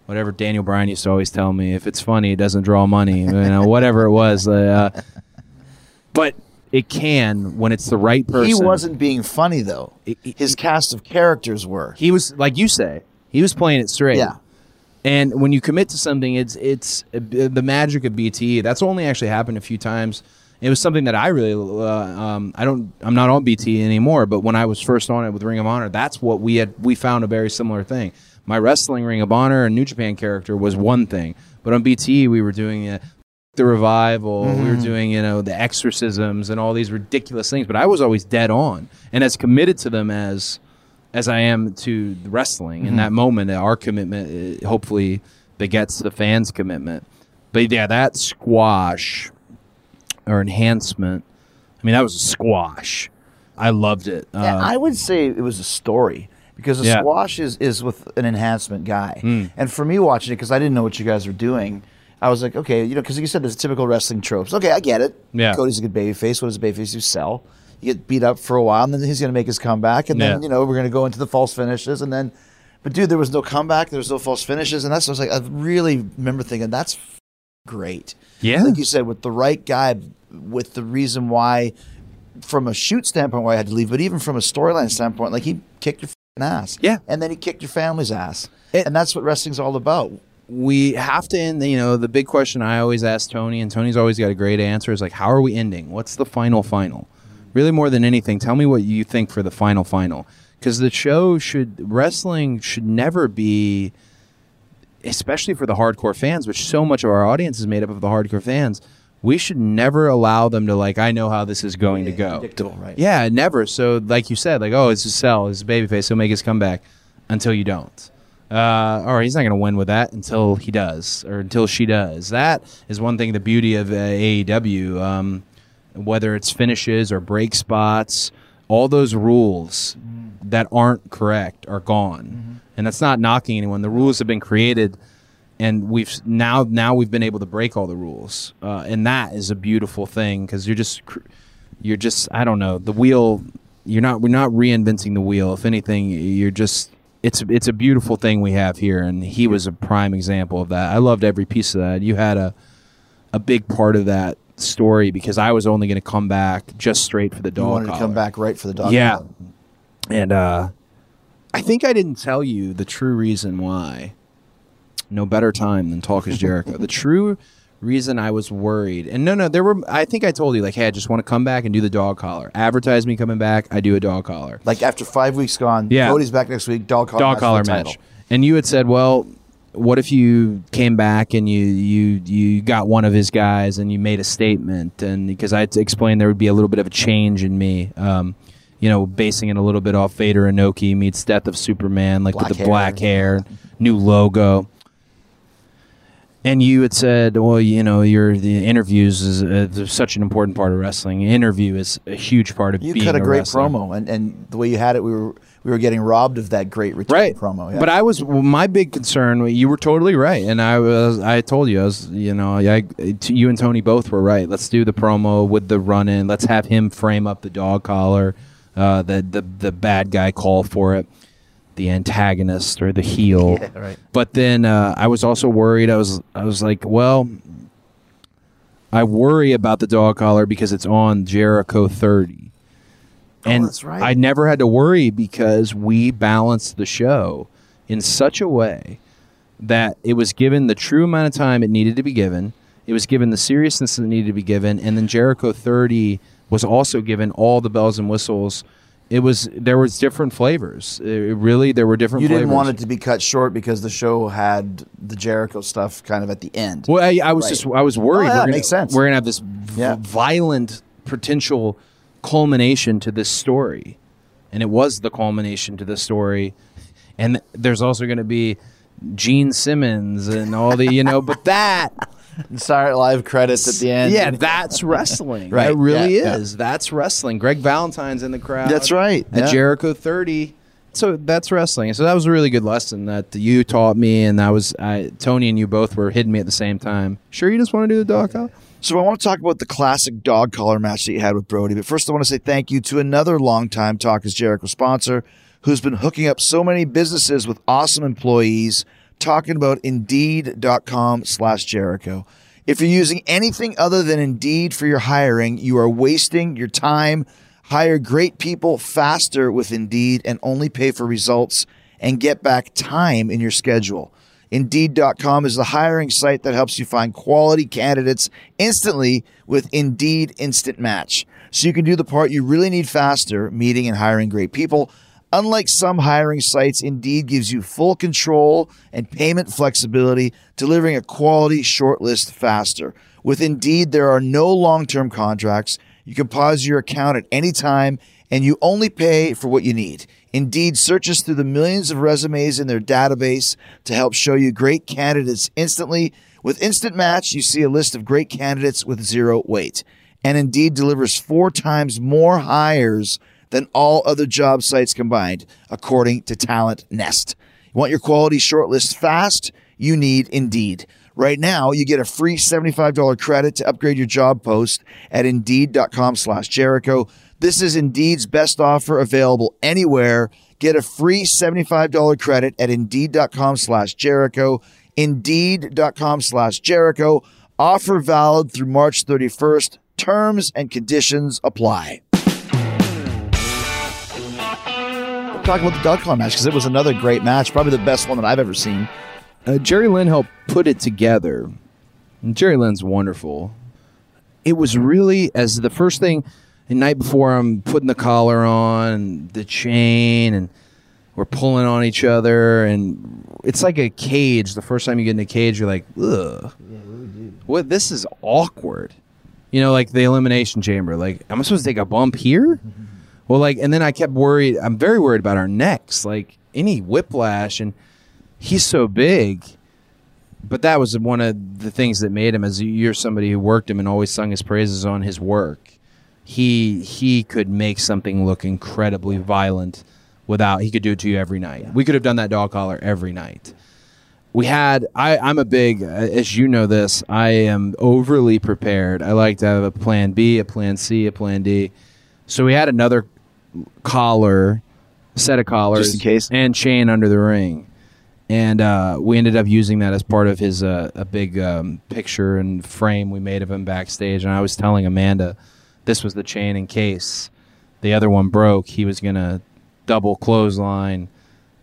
whatever daniel bryan used to always tell me if it's funny it doesn't draw money you know whatever it was uh, but it can when it's the right person. He wasn't being funny though. It- it- His cast of characters were. He was like you say. He was playing it straight. Yeah. And when you commit to something, it's it's uh, the magic of BTE. That's only actually happened a few times. It was something that I really uh, um, I don't I'm not on BTE anymore, but when I was first on it with Ring of Honor, that's what we had we found a very similar thing. My wrestling Ring of Honor and New Japan character was one thing, but on BTE we were doing uh, the revival, we Mm-hmm. were doing you know the exorcisms and all these ridiculous things, but I was always dead on and as committed to them as as I am to wrestling in that moment. Our commitment uh, hopefully begets the fans' commitment. But yeah, that squash or enhancement. I mean, that was a squash. I loved it. Uh, I would say it was a story because a Yeah. squash is, is with an enhancement guy. Mm. And for me watching it, because I didn't know what you guys were doing, I was like, okay, you know, because you said there's typical wrestling tropes. Okay, I get it. Yeah. Cody's a good baby face. What does a baby face do? Sell. You get beat up for a while, and then he's going to make his comeback, and then you know we're going to go into the false finishes, and then, but dude, there was no comeback. There was no false finishes, and that's I was like. I really remember thinking that's great. Yeah. like you said, with the right guy, with the reason why from a shoot standpoint why I had to leave, but even from a storyline standpoint, like he kicked your f***ing ass. Yeah. And then he kicked your family's ass. It- and that's what wrestling's all about. we have to end. You know, the big question I always ask Tony, and Tony's always got a great answer. Is like, how are we ending? What's the final final? Really, more than anything, tell me what you think for the final final. Because the show should wrestling should never be, especially for the hardcore fans, which so much of our audience is made up of the hardcore fans. We should never allow them to like. I know how this is going to go. Predictable, right? Yeah, never. So, like you said, like, oh, it's a sell, it's a babyface, he'll make his comeback until you don't. Uh, or he's not going to win with that until he does, or until she does. That is one thing. The beauty of uh, AEW, um, whether it's finishes or break spots, all those rules that aren't correct are gone, and that's not knocking anyone. The rules have been created and we've now now we've been able to break all the rules, uh, and that is a beautiful thing because you're just you're just I don't know the wheel. You're not we're not reinventing the wheel. If anything, you're just it's it's a beautiful thing we have here, and he was a prime example of that. I loved every piece of that. You had a a big part of that story because I was only going to come back just straight for the You dog. wanted to come back right for the dog. Yeah. collar. And uh, I think I didn't tell you the true reason why. No better time than talk is Jericho. the true reason I was worried, and no, no, there were. I think I told you like, hey, I just want to come back and do the dog collar. Advertise me coming back. I do a dog collar. Like after five weeks gone, Yeah. Cody's back next week, dog collar dog match. collar match. And you had said, well, what if you came back and you you you got one of his guys and you made a statement and because I had to explain there would be a little bit of a change in me. Um, you know, basing it a little bit off Vader Inoki meets Death of Superman, like Black with the hair. black hair, new logo. And you had said, well, you know, your the interviews is uh, such an important part of wrestling. Interview is a huge part of being a wrestler. You cut a great wrestler. promo, and, and the way you had it, we were we were getting robbed of that great return right promo. Yeah. but i was well, my big concern you were totally right and i was i told you i was you know I, you and tony both were right let's do the promo with the run in let's have him frame up the dog collar uh, the, the the bad guy call for it the antagonist or the heel Yeah, right. but then uh, i was also worried i was i was like well i worry about the dog collar because it's on jericho 30 and Oh, that's right. I never had to worry because we balanced the show in such a way that it was given the true amount of time it needed to be given. It was given the seriousness that needed to be given, and then Jericho 30 was also given all the bells and whistles. It was there was different flavors. It really there were different. Flavors. You didn't want it to be cut short because the show had the Jericho stuff kind of at the end. Well, I, I was Right. just I was worried. Oh, yeah, gonna, makes sense. We're gonna have this v- Yeah. violent potential culmination to this story, and it was the culmination to the story. And there's also going to be Gene Simmons and all the you know, but that Saturday Night Live credits at the end. yeah, that's wrestling. Right, That really yeah, yeah. is. That's wrestling. Greg Valentine's in the crowd. That's right, At yeah. Jericho 30. So that's wrestling. So that was a really good lesson that you taught me, and that was I, Tony and you both were hitting me at the same time. Sure, you just want to do the dog collar? So I want to talk about the classic dog collar match that you had with Brodie. But first, I want to say thank you to another longtime Talk is Jericho sponsor who's been hooking up so many businesses with awesome employees. Talking about Indeed.com slash Jericho. If you're using anything other than Indeed for your hiring, you are wasting your time. Hire great people faster with Indeed and only pay for results and get back time in your schedule. Indeed.com is the hiring site that helps you find quality candidates instantly with Indeed Instant Match. So you can do the part you really need faster, meeting and hiring great people. Unlike some hiring sites, Indeed gives you full control and payment flexibility, delivering a quality shortlist faster. With Indeed, there are no long term contracts. You can pause your account at any time, and you only pay for what you need. Indeed searches through the millions of resumes in their database to help show you great candidates instantly. With Instant Match, you see a list of great candidates with zero wait. And Indeed delivers four times more hires than all other job sites combined, according to Talent Nest. You want your quality shortlist fast? You need Indeed. Right now, you get a free $75 credit to upgrade your job post at Indeed.com slash Jericho. This is Indeed's best offer available anywhere. Get a free $75 credit at Indeed.com slash Jericho. Indeed.com slash Jericho. Offer valid through March 31st. Terms and conditions apply. Talk about the collar match because it was another great match, probably the best one that I've ever seen. Uh, Jerry Lynn helped put it together. And Jerry Lynn's wonderful. It was really as the first thing the night before I'm putting the collar on, the chain, and we're pulling on each other, and it's like a cage. The first time you get in a cage, you're like, ugh, what? This is awkward. You know, like the elimination chamber. Like, am I supposed to take a bump here? Well, like, and then I kept worried. I'm very worried about our necks, like any whiplash, and he's so big. But that was one of the things that made him. As you're somebody who worked him and always sung his praises on his work, he he could make something look incredibly violent without. He could do it to you every night. We could have done that dog collar every night. We had. I, I'm a big, as you know this. I am overly prepared. I like to have a plan B, a plan C, a plan D. So we had another collar, set of collars, Just in case. and chain under the ring, and uh, we ended up using that as part of his uh, a big um, picture and frame we made of him backstage. And I was telling Amanda, this was the chain in case the other one broke. He was gonna double clothesline,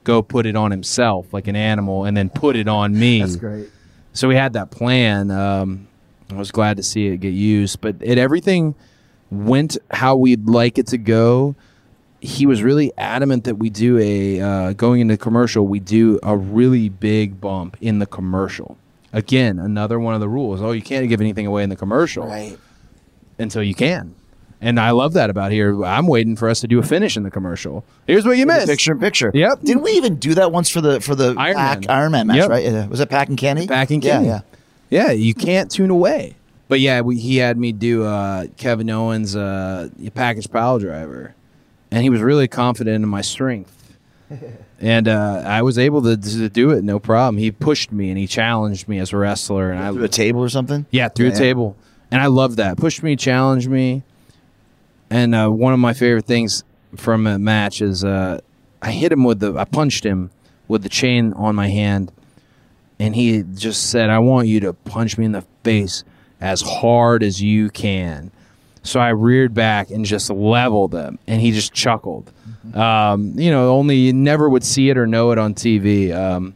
go put it on himself like an animal, and then put it on me. That's great. So we had that plan. Um, I was glad to see it get used, but it everything went how we'd like it to go. He was really adamant that we do a uh, going into commercial. We do a really big bump in the commercial. Again, another one of the rules. Oh, you can't give anything away in the commercial Right. until you can. And I love that about here. I'm waiting for us to do a finish in the commercial. Here's what you missed. Picture in picture. Yep. Didn't we even do that once for the for the Iron Pac Man. Iron Man match? Yep. Right? Yeah. Was that Pac and Kenny? Back in Yeah, yeah. Yeah, you can't tune away. But yeah, we, he had me do uh, Kevin Owens' uh, package pile driver, and he was really confident in my strength, and uh, I was able to, to do it no problem. He pushed me and he challenged me as a wrestler, and I Through a table or something? yeah through Yeah. a table, and I loved that. Pushed me, challenged me, and uh, one of my favorite things from a match is uh, I hit him with the I punched him with the chain on my hand, and he just said, "I want you to punch me in the face as hard as you can." So I reared back and just leveled him, and he just chuckled. Um, you know, only you never would see it or know it on TV. Um,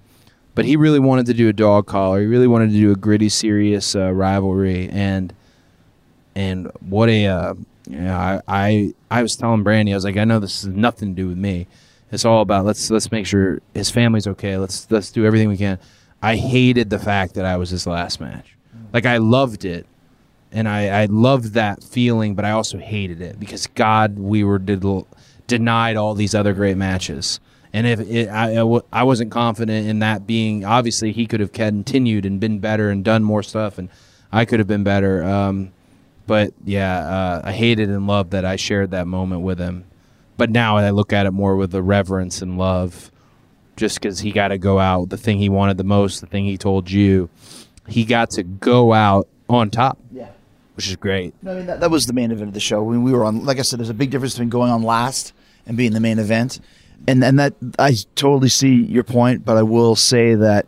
but he really wanted to do a dog collar. He really wanted to do a gritty, serious uh, rivalry, and and what a uh, you know, I, I I was telling Brandi, I was like, I know this has nothing to do with me. It's all about let's let's make sure his family's okay. Let's let's do everything we can. I hated the fact that I was his last match. Like I loved it, and I I loved that feeling, but I also hated it because God, we were did, denied all these other great matches. And if it, I, I w- I wasn't confident in that being, obviously he could have continued and been better and done more stuff, and I could have been better. Um, but yeah, uh, I hated and loved that I shared that moment with him. But now I look at it more with the reverence and love, just because he got to go out the thing he wanted the most, the thing he told you. He got to go out on top, Yeah. Which is great. No, I mean, that, that was the main event of the show. When we were on, like I said, there's a big difference between going on last and being the main event. And and that I totally see your point, but I will say that,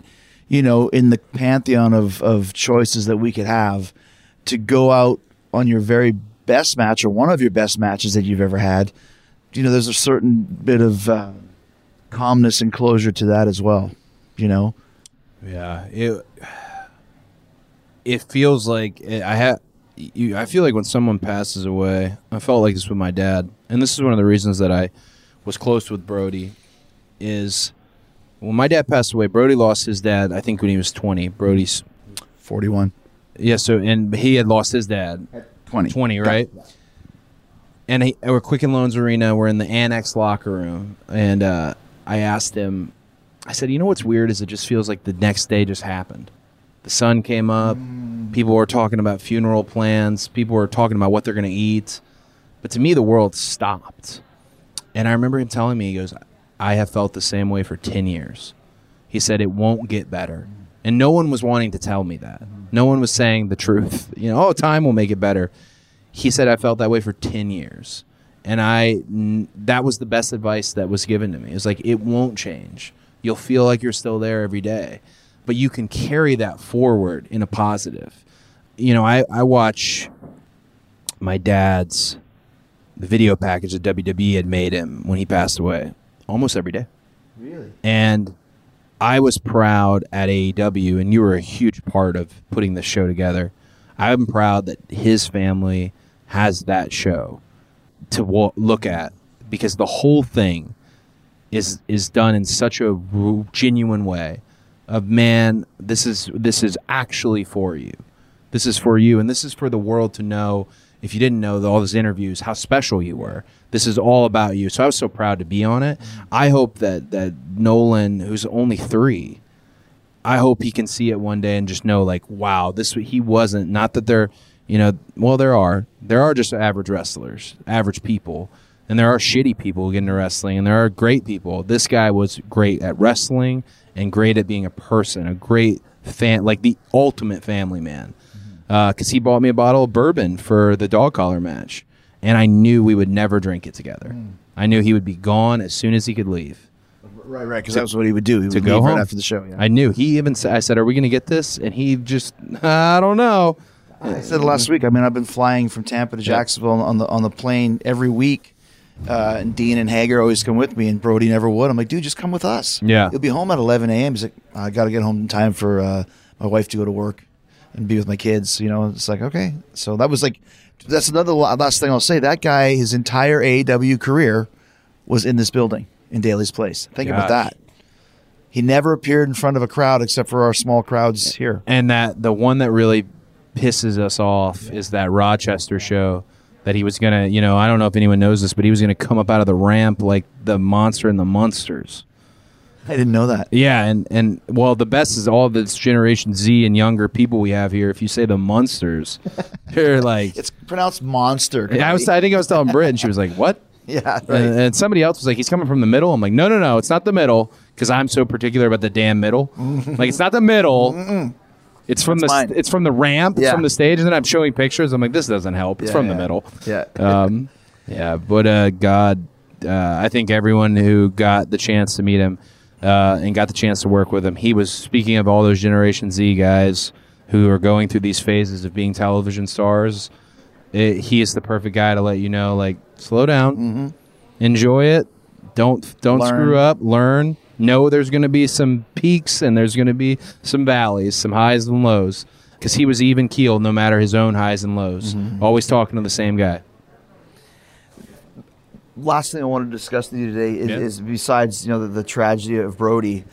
you know, in the pantheon of of choices that we could have, to go out on your very best match or one of your best matches that you've ever had, you know, there's a certain bit of uh, calmness and closure to that as well. You know, Yeah, it it feels like I have. You, I feel like when someone passes away, I felt like this with my dad, and this is one of the reasons that I was close with Brodie. Is when my dad passed away, Brodie lost his dad. I think when he was twenty. Brodie's forty one. yeah. So and he had lost his dad 20. 20, right? And he, we're Quicken Loans Arena. We're in the annex locker room, and uh, I asked him. I said, "You know what's weird is it just feels like the next day just happened. The sun came up. People were talking about funeral plans. People were talking about what they're going to eat. But to me, the world stopped. And I remember him telling me, he goes, "I have felt the same way for ten years." He said, "It won't get better." And no one was wanting to tell me that. No one was saying the truth. You know, oh, time will make it better he said I felt that way for 10 years. And I, that was the best advice that was given to me. It's like it won't change. You'll feel like you're still there every day, but you can carry that forward in a positive. You know, I I watch my dad's the video package that WWE had made him when he passed away almost every day. Really? And I was proud at AEW, and you were a huge part of putting this show together. I'm proud that his family has that show to wa- look at because the whole thing is is done in such a genuine way. Of man, this is this is actually for you. This is for you, and this is for the world to know. If you didn't know all those interviews, how special you were. This is all about you. So I was so proud to be on it. Mm-hmm. I hope that that Nolan, who's only three, I hope he can see it one day and just know, like, wow, this he wasn't. Not that they're, you know, well, there are there are just average wrestlers, average people, and there are shitty people who get into wrestling, and there are great people. This guy was great at wrestling and great at being a person, a great fan, like the ultimate family man. Because he bought me a bottle of bourbon for the dog collar match, and I knew we would never drink it together. I knew he would be gone as soon as he could leave. Right, right. Because that was what he would do. He would go leave right home. after the show. Yeah. I knew. He even said, I said, Are we going to get this? And he just, I don't know. I said it last week. I mean, I've been flying from Tampa to Jacksonville on the on the plane every week. Uh, and Dean and Hager always come with me, and Brodie never would. I'm like, dude, just come with us. Yeah. You'll be home at 11 a.m. He's like, I got to get home in time for uh, my wife to go to work and be with my kids. You know, it's like, okay. So that was like, that's another last thing I'll say. That guy, his entire AEW career was in this building in Daily's Place. Think about that. He never appeared in front of a crowd except for our small crowds here. And that the one that really pisses us off is that Rochester show that he was going to, you know, I don't know if anyone knows this, but he was going to come up out of the ramp like the monster in the monsters. I didn't know that. Yeah, and and well, the best is all this Generation Z and younger people we have here. If you say the monsters, they're like, It's pronounced monster. I was, I think I was telling Britt, and she was like, "What?" yeah, right. And, and somebody else was like, "He's coming from the middle." I'm like, "No, no, no, it's not the middle," because I'm so particular about the damn middle. like, it's not the middle. It's from That's the mine. it's from the ramp. It's Yeah. from the stage, and then I'm showing pictures. I'm like, this doesn't help. It's Yeah, from the middle. Yeah. Um, yeah, but uh, God, uh, I think everyone who got the chance to meet him uh, and got the chance to work with him, he was speaking of all those Generation Z guys who are going through these phases of being television stars. It, he is the perfect guy to let you know, like, slow down, enjoy it, don't don't Learn. screw up, learn. Know there's going to be some peaks and there's going to be some valleys, some highs and lows. Because he was even keeled no matter his own highs and lows. Always talking to the same guy. Last thing I want to discuss with you today is, Yeah. is besides you know the, the tragedy of Brodie,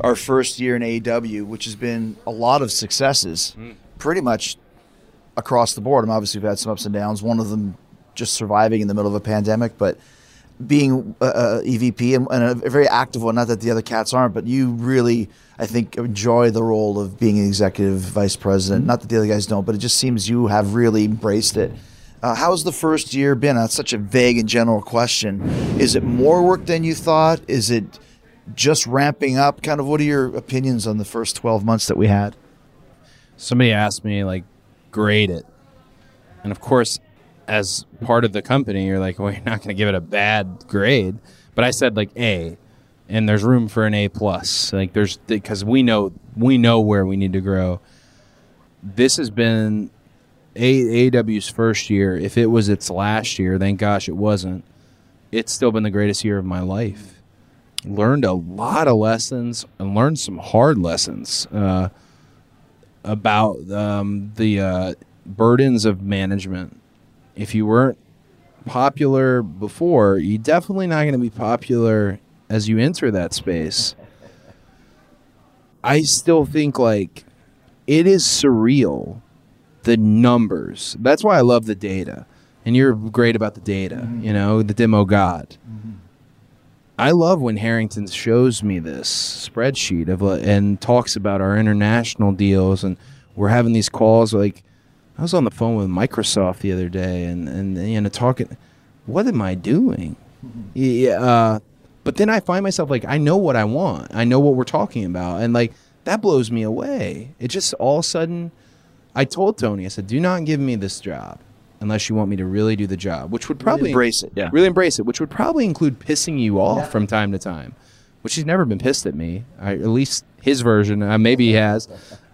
our first year in AEW, which has been a lot of successes, hmm. pretty much across the board. I mean, obviously we've had some ups and downs. One of them just surviving in the middle of a pandemic, but being uh, uh, a, a EVP and, and a very active one. Not that the other cats aren't, but you really, I think, enjoy the role of being an executive vice president. Hmm. Not that the other guys don't, but it just seems you have really embraced it. Uh, how's the first year been? That's such a vague and general question. Is it more work than you thought? Is it just ramping up? Kind of, what are your opinions on the first twelve months that we had? somebody asked me like grade it and of course as part of the company you're like well you're not going to give it a bad grade but i said like a and there's room for an A plus. Like there's because we know we know where we need to grow. This has been a AW's first year. If it was its last year, thank gosh it wasn't. It's still been the greatest year of my life. Learned a lot of lessons and learned some hard lessons uh, about um, the uh, burdens of management. If you weren't popular before, you're definitely not going to be popular as you enter that space. I still think like it is surreal the numbers. That's why I love the data. And you're great about the data, mm-hmm. you know, the demo god. Mm-hmm. I love when Harrington shows me this spreadsheet of uh, and talks about our international deals and we're having these calls like I was on the phone with Microsoft the other day and and you know talking what am I doing? Mm-hmm. Yeah, uh, but then I find myself like I know what I want. I know what we're talking about and like that blows me away. It just all of a sudden I told Tony, I said, do not give me this job unless you want me to really do the job, which would probably really embrace it. Yeah. Really embrace it, which would probably include pissing you off yeah. from time to time, which he's never been pissed at me. I, at least his version. Uh, maybe he has.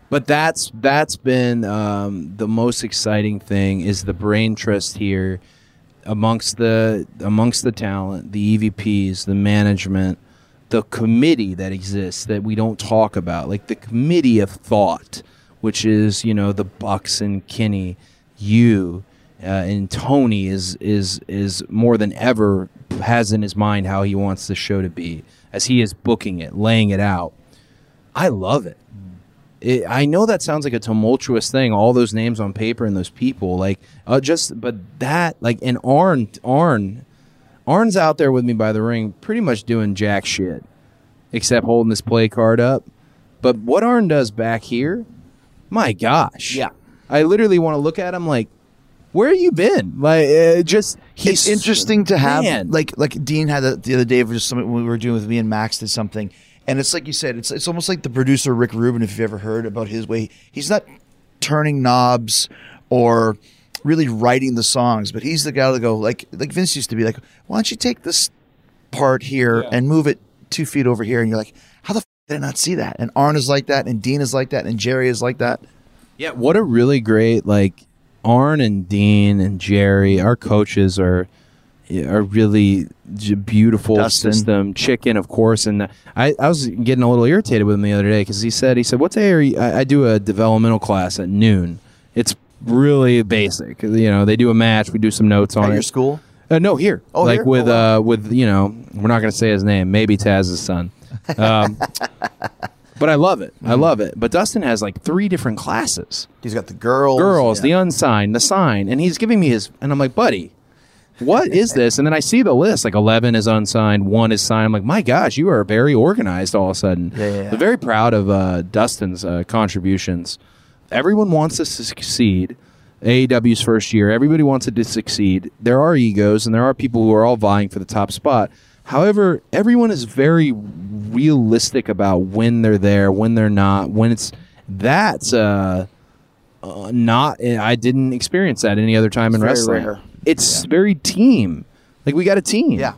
But that's that's been um, the most exciting thing is the brain trust here amongst the amongst the talent, the EVPs, the management, the committee that exists that we don't talk about, like the committee of thought which is you know the Bucks and Kenny, you uh, and Tony is is is more than ever has in his mind how he wants the show to be as he is booking it, laying it out. I love it. it I know that sounds like a tumultuous thing, all those names on paper and those people, like uh, just, but that like and Arn Arn Arn's out there with me by the ring, pretty much doing jack shit, except holding this play card up. But what Arn does back here, my gosh. Yeah. I literally want to look at him like, where have you been? Like, uh, just he's it's interesting to have man. like like Dean had the, the other day for just something we were doing with me and Max did something, and it's like you said, it's it's almost like the producer Rick Rubin. If you've ever heard about his way, he's not turning knobs or really writing the songs, but he's the guy to go like like Vince used to be like, why don't you take this part here yeah. and move it two feet over here, and you're like, did I not see that? And Arn is like that, and Dean is like that, and Jerry is like that. Yeah, what a really great like Arn and Dean and Jerry, our coaches are are really beautiful Dustin. system. Chicken, of course, and I, I was getting a little irritated with him the other day because he said he said, "What day are you?" I, I do a developmental class at noon. It's really basic. You know, they do a match. We do some notes on at it. your school? Uh, no, here. Oh, like here? with oh, wow. uh with you know, we're not going to say his name. Maybe Taz's son. Um, but I love it. I love it. But Dustin has like three different classes: He's got the girls. girls, yeah. the unsigned, the sign, and he's giving me his. And I'm like, buddy, what is this? And then I see the list: like 11 is unsigned, one is signed. I'm like, my gosh, you are very organized all of a sudden. Yeah, yeah, yeah. I'm very proud of uh, Dustin's uh, contributions. Everyone wants us to succeed. AEW's first year, everybody wants it to succeed. There are egos, and there are people who are all vying for the top spot. However, everyone is very realistic about when they're there, when they're not, when it's that's uh, uh not. I didn't experience that any other time in Very wrestling. rare. It's very team. Like we got a team. Yeah.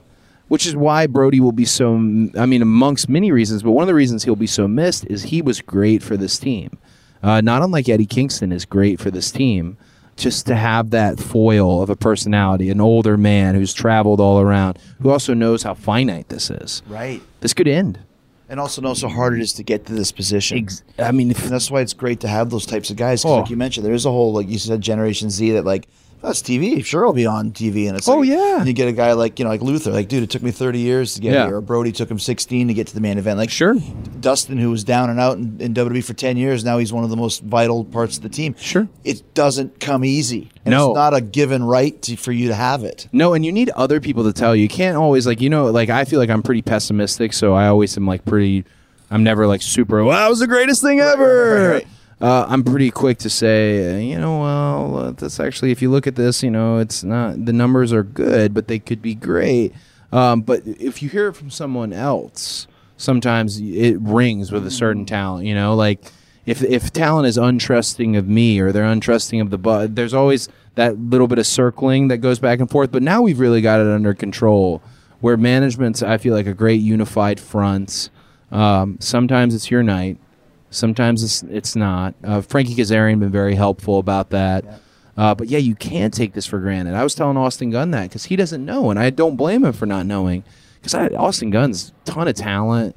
Which is why Brodie will be so. I mean, amongst many reasons, but one of the reasons he'll be so missed is he was great for this team. Uh, not unlike Eddie Kingston is great for this team just to have that foil of a personality, an older man who's traveled all around, who also knows how finite this is. Right. This could end. And also knows how hard it is to get to this position. Ex- I mean, if, that's why it's great to have those types of guys. 'cause Oh. like you mentioned, there is a whole, like you said, Generation Z that like, that's TV. Sure, I'll be on TV. And it's Oh, like, yeah. And you get a guy like, you know, like Luther, like, dude, it took me 30 years to get Yeah. here. Or Brodie took him 16 to get to the main event. Like, sure, Dustin, who was down and out in, in WWE for 10 years, now he's one of the most vital parts of the team. Sure. It doesn't come easy. And No. it's not a given right to, for you to have it. no, and you need other people to tell you. You can't always like you know like I feel like I'm pretty pessimistic, so I always am like pretty. I'm never like super. Well, that was the greatest thing ever. right, right. Uh, I'm pretty quick to say, uh, you know, well, uh, that's actually, if you look at this, you know, it's not, the numbers are good, but they could be great. Um, but if you hear it from someone else, sometimes it rings with a certain talent, you know, like if, if talent is untrusting of me or they're untrusting of the, bu- there's always that little bit of circling that goes back and forth. But now we've really got it under control where management's I feel like a great unified front. Um, sometimes it's your night, sometimes it's it's not. Uh, Frankie Kazarian been very helpful about that. Uh, but yeah, you can't take this for granted. I was telling Austin Gunn that because he doesn't know, and I don't blame him for not knowing. Because Austin Gunn's ton of talent,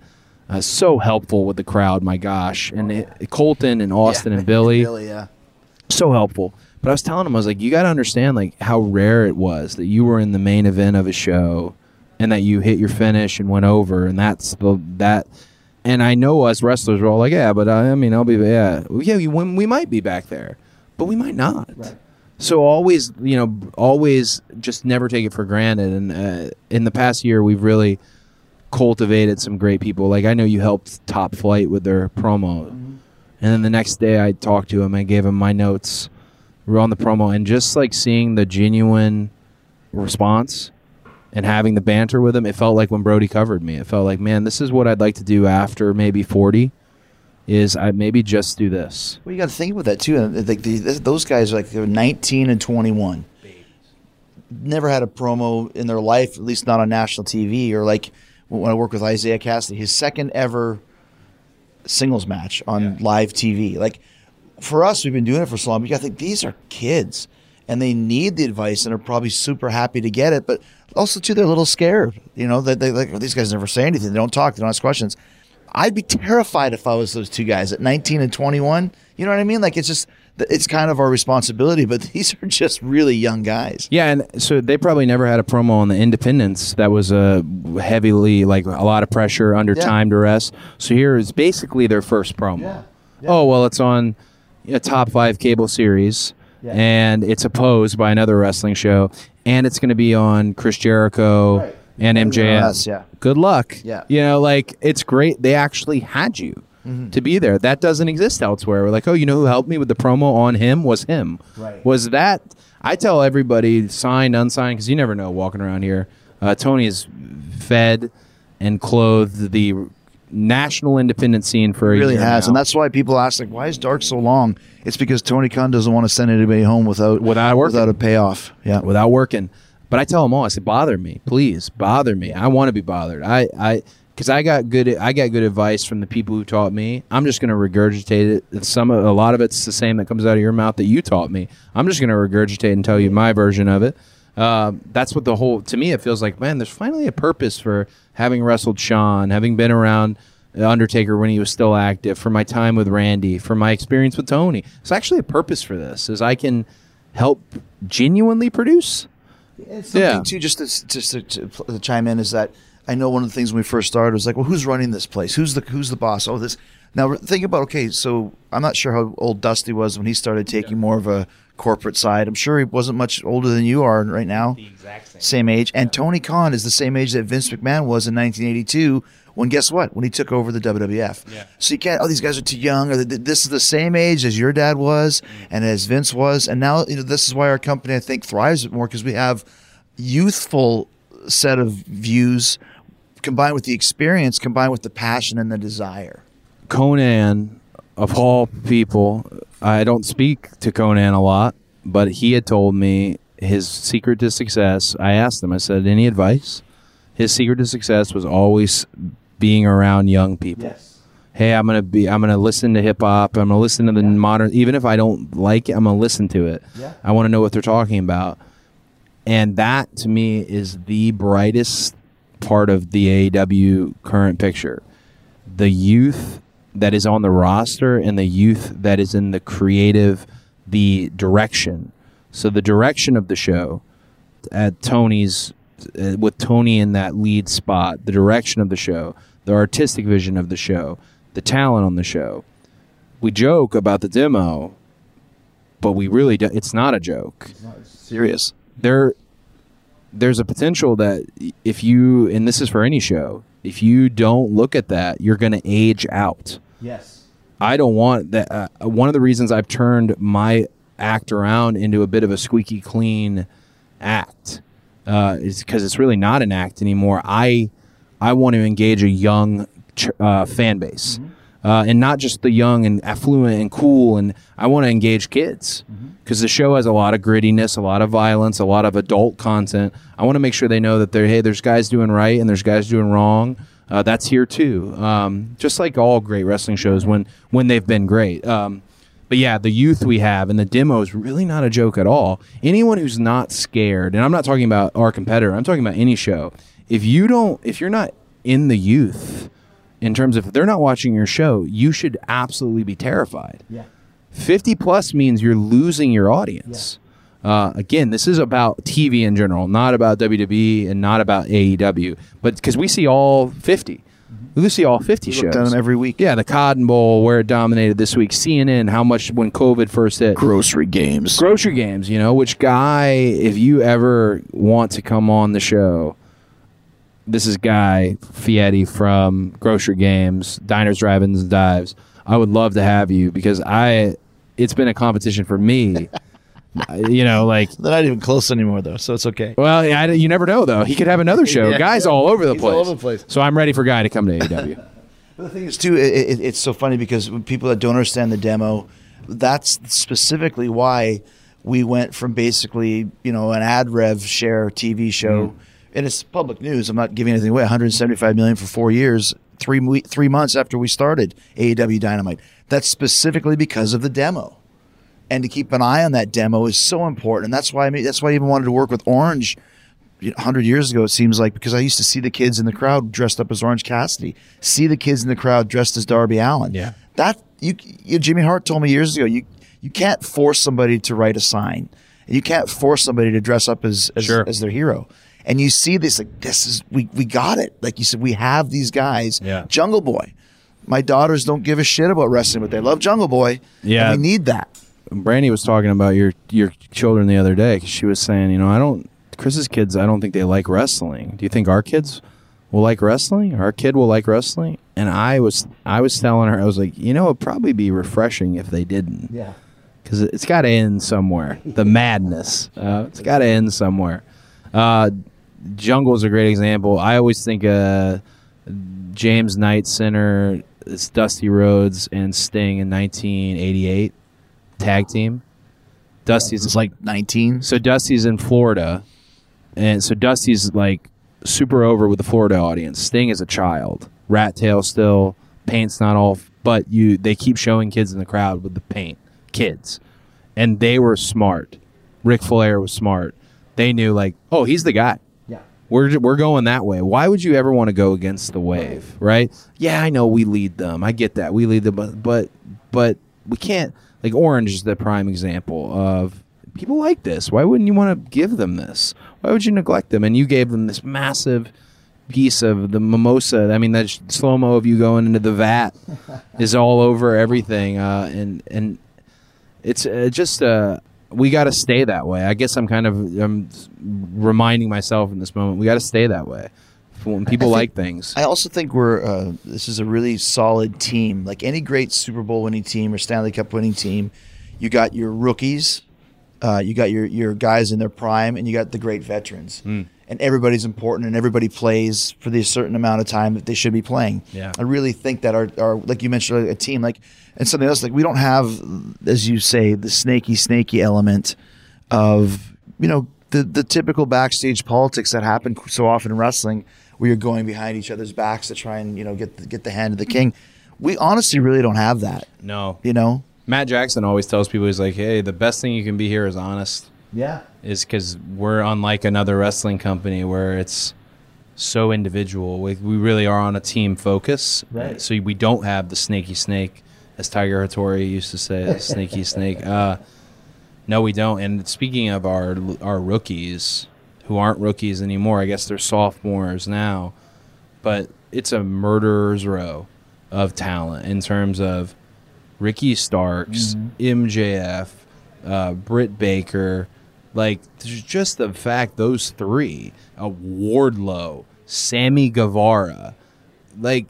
uh, so helpful with the crowd. My gosh, and it, Colten and Austin Yeah, and Billy Billy, yeah. so helpful. But I was telling him, I was like, you got to understand like how rare it was that you were in the main event of a show, and that you hit your finish and went over, and that's the that. And I know us wrestlers were all like, yeah, but I, I mean, I'll be yeah, yeah, we, we might be back there, but we might not. So always, you know, always just never take it for granted. And uh, in the past year, we've really cultivated some great people. Like I know you helped Top Flight with their promo, and then the next day I talked to him. I gave him my notes We were on the promo, and just like seeing the genuine response and having the banter with him, it felt like when Brodie covered me. It felt like, man, this is what I'd like to do after maybe forty. Is I maybe just do this. Well, you got to think about that too. And, Like the, those guys, are like they're 19 and 21, never had a promo in their life, at least not on national TV. Or like when I work with Isiah Kassidy, his second ever singles match on live TV. Like for us, we've been doing it for so long. But you got to think these are kids, and they need the advice, and are probably super happy to get it. But also too, they're a little scared. You know, that they like "Oh, these guys never say anything. They don't talk. They don't ask questions. I'd be terrified if I was those two guys at 19 and 21. You know what I mean? Like it's just it's kind of our responsibility, but these are just really young guys. Yeah, and so they probably never had a promo on the Independence that was a heavily like a lot of pressure under Yeah. time duress. So here is basically their first promo. Oh well, it's on a top five cable series, and it's opposed by another wrestling show, and it's going to be on Chris Jericho and MJF. Yeah. Good luck. Yeah. you know, like it's great. They actually had you. Mm-hmm. To be there, that doesn't exist elsewhere. We're like, oh, you know who helped me with the promo on him was him. Right. Was that? I tell everybody, signed, unsigned, because you never know walking around here. Uh, Tony is fed and clothed the national independent scene for a It really has, now. and that's why people ask like, "Why is Dark so long?" It's because Tony Khan doesn't want to send anybody home without Without working. without a payoff. Yeah, without working. But I tell them all, I said, bother me, please, bother me. I want to be bothered. I, I, because I got good, I got good advice from the people who taught me. I'm just going to regurgitate it. Some, a lot of it's the same that comes out of your mouth that you taught me. I'm just going to regurgitate and tell you my version of it. Uh, that's what the whole. To me, it feels like, man, there's finally a purpose for having wrestled Sean, having been around. Undertaker when he was still active, for my time with Randy, for my experience with Tony. It's actually a purpose for this, is I can help genuinely produce. Something Yeah. too. Just to, just to, to to chime in is that I know one of the things when we first started was like, well, who's running this place? Who's the who's the boss? Oh, this. Now think about okay, so I'm not sure how old Dusty was when he started taking more of a corporate side. I'm sure he wasn't much older than you are right now. The exact same age. And Tony Khan is the same age that Vince McMahon was in 1982. When guess what? When he took over the WWF. Yeah. So you can't. Oh, these guys are too young. Or th- th- this is the same age as your dad was, mm. and as Vince was. And now you know this is why our company I think thrives more because we have youthful set of views combined with the experience, combined with the passion and the desire. Conan, of all people, I don't speak to Conan a lot, but he had told me his secret to success. I asked him, I said, any advice? His secret to success was always being around young people. Hey, I'm gonna be. I'm gonna listen to hip hop. I'm gonna listen to the modern. Even if I don't like it, I'm gonna listen to it. Yeah. I want to know what they're talking about. And that to me is the brightest part of the AEW current picture. The youth that is on the roster and the youth that is in the creative, the direction. So the direction of the show at Tony's, uh, with Tony in that lead spot, the direction of the show, the artistic vision of the show, the talent on the show. We joke about the demo, but we really do, it's not a joke It's not Serious. there there's a potential that if you and this is for any show if you don't look at that you're going to age out Yes. i don't want that uh, one of the reasons i've turned my act around into a bit of a squeaky clean act uh, is because it's really not an act anymore i i want to engage a young uh, fan base uh, and not just the young and affluent and cool and i want to engage kids because the show has a lot of grittiness, a lot of violence, a lot of adult content. I want to make sure they know that they're hey, there's guys doing right and there's guys doing wrong. Uh, that's here too. Um, just like all great wrestling shows when when they've been great. Um, but yeah, the youth we have and the demo is really not a joke at all. Anyone who's not scared, and I'm not talking about our competitor, I'm talking about any show. If you don't, if you're not in the youth, in terms of if they're not watching your show, you should absolutely be terrified. Yeah. 50 plus means you're losing your audience. Uh, again, this is about TV in general, not about WWE and not about AEW, but because we see all 50. We see all 50 We shows. down every week. Yeah, the Cotton Bowl where it dominated this week. CNN, how much when COVID first hit. Grocery games. Grocery games, you know, which guy, if you ever want to come on the show, this is Guy Fieri from Grocery Games, Diners, Drive-Ins, and Dives. I would love to have you because I, it's been a competition for me. you know, like They're not even close anymore, though, so it's okay. well, I, you never know though. He could have another show. Yeah. Guy's all over the He's place. all over the place. So I'm ready for Guy to come to AEW. But the thing is, too, it, it, it's so funny because people that don't understand the demo, that's specifically why we went from basically, you know, an ad rev share TV show, mm-hmm. and it's public news. I'm not giving anything away. 175 million for four years, three three months after we started AEW Dynamite. That's specifically because of the demo, and to keep an eye on that demo is so important. And that's why I mean, that's why I even wanted to work with Orange. you 100 years ago, it seems like, because I used to see the kids in the crowd dressed up as Orange Cassidy, see the kids in the crowd dressed as Darby Allin. Yeah. That, you, you Jimmy Hart told me years ago, you, you can't force somebody to write a sign. You can't force somebody to dress up as, as, Sure. as their hero. And you see this, like, this is, we, we got it. Like you said, we have these guys. Yeah. Jungle Boy. My daughters don't give a shit about wrestling, but they love Jungle Boy. Yeah. And we need that. Brandi was talking about your your children the other day. she was saying, you know, I don't Chris's kids. I don't think they like wrestling. Do you think our kids will like wrestling? Our kid will like wrestling? And I was I was telling her I was like, you know, it'd probably be refreshing if they didn't. Yeah. because it's got to end somewhere. The madness, uh, it's got to end somewhere. Uh, Jungle is a great example. I always think uh, James Knight Center, it's Dusty Rhodes and Sting in 1988 tag team. Dusty's It's like 19. so Dusty's in Florida, and so Dusty's like super over with the Florida audience. Sting is a child, rat tail still, paint's not off, but you they keep showing kids in the crowd with the paint, kids, and they were smart. Ric Flair was smart. They knew like, oh, he's the guy. Yeah. We're we're going that way. Why would you ever want to go against the wave, right? Yeah, I know we lead them. I get that. We lead them, but but but we can't. Like Orange is the prime example of people like this. Why wouldn't you want to give them this? Why would you neglect them? And you gave them this massive piece of the mimosa. I mean, that slow mo of you going into the vat is all over everything, uh, and and it's uh, just uh, we got to stay that way. I guess I'm kind of I'm reminding myself in this moment we got to stay that way when people like things. I also think we're uh, this is a really solid team. Like any great Super Bowl winning team or Stanley Cup winning team, you got your rookies, uh, you got your your guys in their prime, and you got the great veterans. Hmm. And everybody's important, and everybody plays for the certain amount of time that they should be playing. Yeah. I really think that our, our like you mentioned, a team like and something else like we don't have, as you say, the snaky snaky element of you know the the typical backstage politics that happen so often in wrestling, where you're going behind each other's backs to try and you know get the, get the hand of the king. We honestly really don't have that. no, You know. Matt Jackson always tells people he's like, hey, the best thing you can be here is honest. Yeah. is because we're unlike another wrestling company where it's so individual. We, we really are on a team focus. Right. So we don't have the snaky snake, as Tiger Hattori used to say, snaky snake. Uh, no, we don't. And speaking of our our rookies, who aren't rookies anymore, I guess they're sophomores now, but it's a murderer's row of talent in terms of Ricky Starks, MJF, uh, Britt Baker. Like, just the fact those three, uh, Wardlow, Sammy Guevara, like,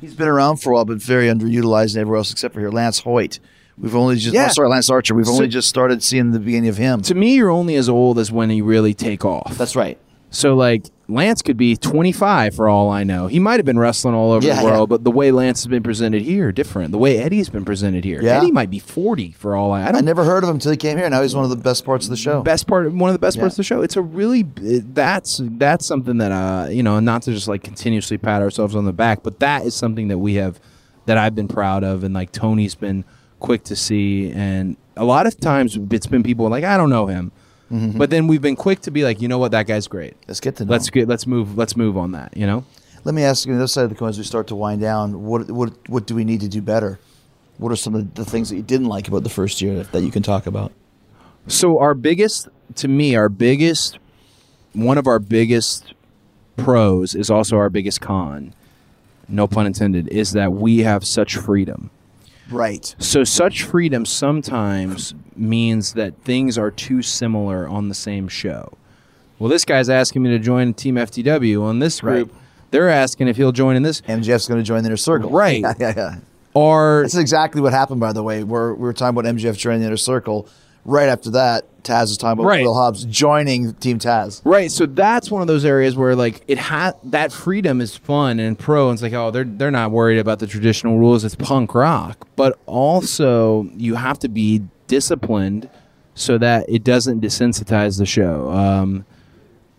He's been around for a while, but very underutilized everywhere else except for here. Lance Hoyt. We've only just Yeah. oh, sorry, Lance Archer. We've So- only just started seeing the beginning of him. to me, you're only as old as when you really take off. That's right. So like Lance could be 25 for all I know. He might have been wrestling all over Yeah, the world, yeah. but the way Lance has been presented here, different. The way Eddie's been presented here, Yeah. Eddie might be 40 for all I. I I don't. never heard of him until he came here. Now he's one of the best parts of the show. Best part, one of the best Yeah. parts of the show. It's a really that's that's something that uh you know not to just like continuously pat ourselves on the back, but that is something that we have that I've been proud of, and like Tony's been quick to see, and a lot of times it's been people like I don't know him, Mm-hmm. but then we've been quick to be like you know what that guy's great. Let's get to know. Let's get let's move let's move on that. You know. Let me ask you on the other side of the coin as we start to wind down. What what what do we need to do better? What are some of the things that you didn't like about the first year that you can talk about? So our biggest, to me, our biggest, one of our biggest pros is also our biggest con. No pun intended. Is that we have such freedom. Right. So such freedom sometimes means that things are too similar on the same show. Well, this guy's asking me to join Team FTW on this group. Right. They're asking if he'll join in this. MJF's going to join the inner circle. Right. Yeah, yeah, yeah. Or That's exactly what happened, by the way. We're, we were talking about MJF joining the inner circle. Right after that, Taz was talking about Right. Will Hobbs joining Team Taz. Right, so that's one of those areas where like it ha- that freedom is fun and pro, and it's like oh they're they're not worried about the traditional rules. It's punk rock, but also you have to be disciplined so that it doesn't desensitize the show. Um,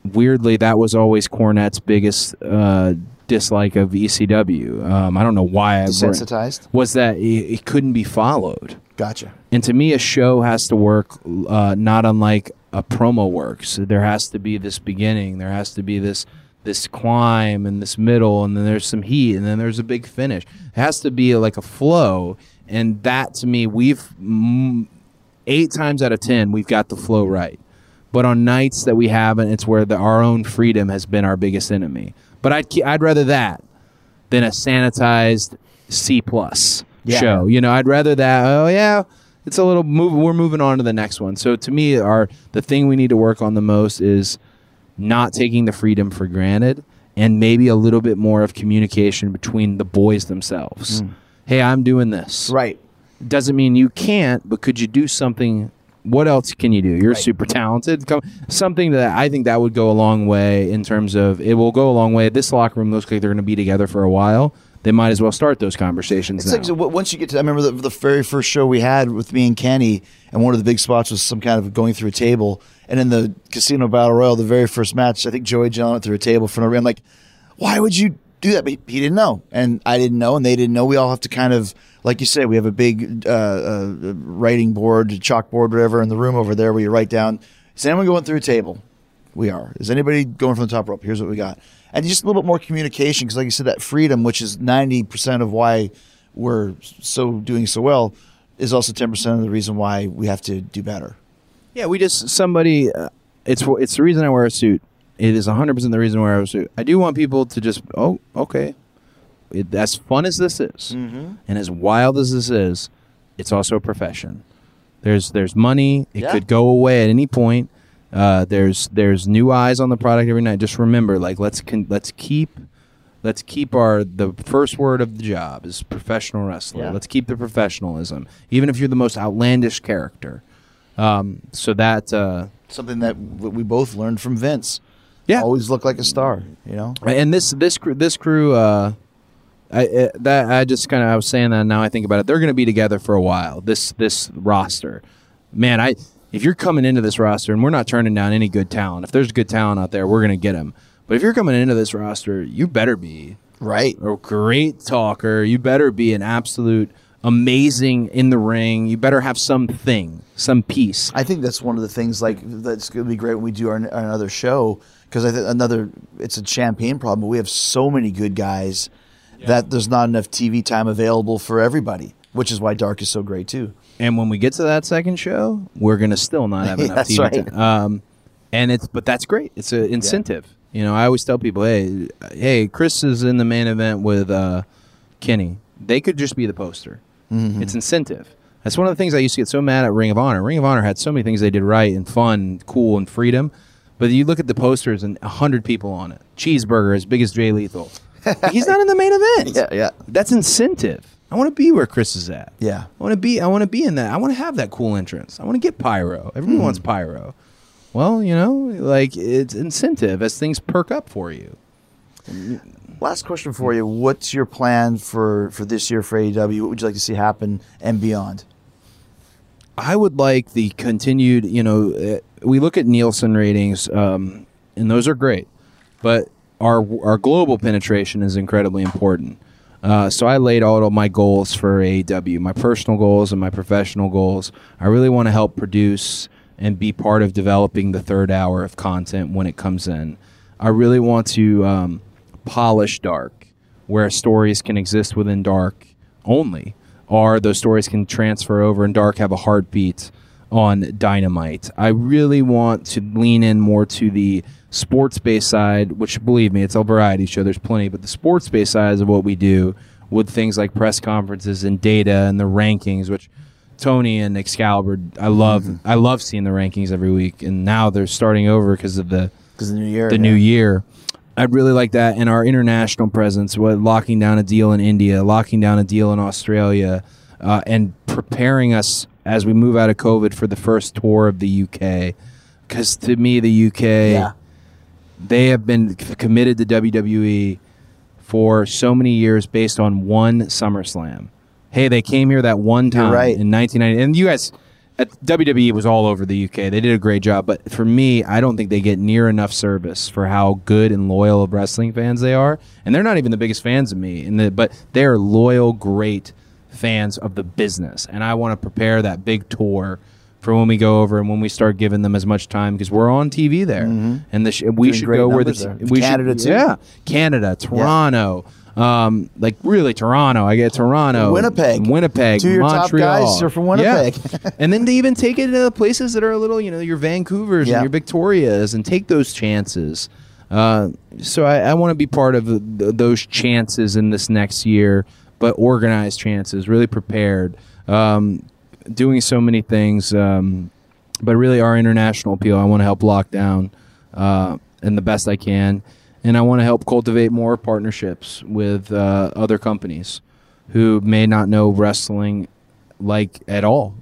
weirdly, that was always Cornette's biggest uh, dislike of ECW. Um, I don't know why I Desensitized? was that it, it couldn't be followed. Gotcha. And to me, a show has to work uh, not unlike a promo works. There has to be this beginning. There has to be this this climb and this middle, and then there's some heat, and then there's a big finish. It has to be like a flow, and that to me, we've mm, eight times out of ten we've got the flow right. But on nights that we haven't, it's where the, our own freedom has been our biggest enemy. But I'd I'd rather that than a sanitized C plus Yeah. show. You know, I'd rather that. Oh yeah, it's a little move. We're moving on to the next one. So to me, our the thing we need to work on the most is not taking the freedom for granted, and maybe a little bit more of communication between the boys themselves. Mm. Hey, I'm doing this. Right. Doesn't mean you can't, but could you do something? What else can you do? You're Right. super talented. Come, something that I think that would go a long way in terms of it will go a long way. This locker room looks like they're going to be together for a while. They might as well start those conversations It's now. like once you get to, I remember the, the very first show we had with me and Kenny, and one of the big spots was some kind of going through a table. And in the Casino Battle Royal, the very first match, I think Joey Janela went through a table for no reason. I'm like, why would you do that? But he, he didn't know, and I didn't know, and they didn't know. We all have to kind of, like you said, we have a big uh, uh, writing board, chalkboard, whatever, in the room over there where you write down. Is anyone going through a table? We are. Is anybody going from the top rope? Here's what we got. And just a little bit more communication because, like you said, that freedom, which is 90% of why we're so doing so well, is also 10% of the reason why we have to do better. Yeah, we just somebody. Uh, it's it's the reason I wear a suit. It is 100 percent the reason why I wear a suit. I do want people to just oh okay, it, as fun as this is, and as wild as this is, it's also a profession. There's there's money. It Yeah. could go away at any point. Uh, there's there's new eyes on the product every night. Just remember, like let's con- let's keep let's keep our the first word of the job is professional wrestler. Yeah. Let's keep the professionalism, even if you're the most outlandish character. Um, so that uh, Something that w- we both learned from Vince. yeah, Always look like a star, you know? and this this crew this crew uh, I uh, that I just kind of I was saying that now I think about it. They're going to be together for a while. This this roster, man. I if you're coming into this roster and we're not turning down any good talent. If there's good talent out there, we're going to get them. But if you're coming into this roster, you better be Right. a great talker. You better be an absolute amazing in the ring. You better have something, some piece. I think that's one of the things like that's going to be great when we do our, our another show because I think another it's a champagne problem. But we have so many good guys that there's not enough TV time available for everybody, which is why Dark is so great too. And when we get to that second show, we're gonna still not have enough That's TV right. time. Um, and it's but that's great. It's an incentive. You know, I always tell people, hey, hey, Chris is in the main event with uh, Kenny. They could just be the poster. Mm-hmm. It's incentive. That's one of the things I used to get so mad at Ring of Honor. Ring of Honor had so many things they did right and fun, cool, and freedom. But you look at the posters and hundred people on it. Cheeseburger as big as Jay Lethal. He's not in the main event. Yeah, yeah. That's incentive. I want to be where Chris is at. Yeah. I want to be. I want to be in that. I want to have that cool entrance. I want to get pyro. Everyone wants pyro. Well, you know, like it's incentive as things perk up for you. Last question for you: What's your plan for for this year for AEW? What would you like to see happen and beyond? I would like the continued, you know, uh, we look at Nielsen ratings, um, and those are great, but our our global penetration is incredibly important. Uh, so I laid out all my goals for AEW, my personal goals and my professional goals. I really want to help produce and be part of developing the third hour of content when it comes in. I really want to um, polish dark, where stories can exist within dark only, or those stories can transfer over and dark have a heartbeat on dynamite. I really want to lean in more to the sports based side, which believe me, it's a variety show. There's plenty, but the sports based side of what we do with things like press conferences and data and the rankings, which Tony and Excalibur, I love. Mm-hmm. I love seeing the rankings every week, and now they're starting over because of the Because the new year, the yeah. new year. I'd really like that in our international presence, what locking down a deal in India, locking down a deal in Australia, uh, and preparing us as we move out of COVID for the first tour of the UK. Because to me, the UK, Yeah. They have been committed to WWE for so many years based on one SummerSlam. Hey, they came here that one time right. in 1990, and you guys at WWE was all over the UK. They did a great job, but for me, I don't think they get near enough service for how good and loyal of wrestling fans they are. And they're not even the biggest fans of me, the, but they're loyal, great fans of the business. And I want to prepare that big tour for when we go over and when we start giving them as much time because we're on TV there, and the sh- we Mm-hmm. Doing should go where the there. we Canada, should, too. yeah, Canada, Toronto. Um, like really Toronto. I get Toronto, Winnipeg. Winnipeg, Two of your top guys are from Yeah. Winnipeg. and then to even take it to the places that are a little, you know, your Vancouvers Yeah. and your Victorias, and take those chances. Uh, so I, I want to be part of th- those chances in this next year, but organized chances, really prepared, um, doing so many things. Um, but really, our international appeal, I want to help lock down uh, and the best I can, and I want to help cultivate more partnerships with uh, other companies who may not know wrestling like at all.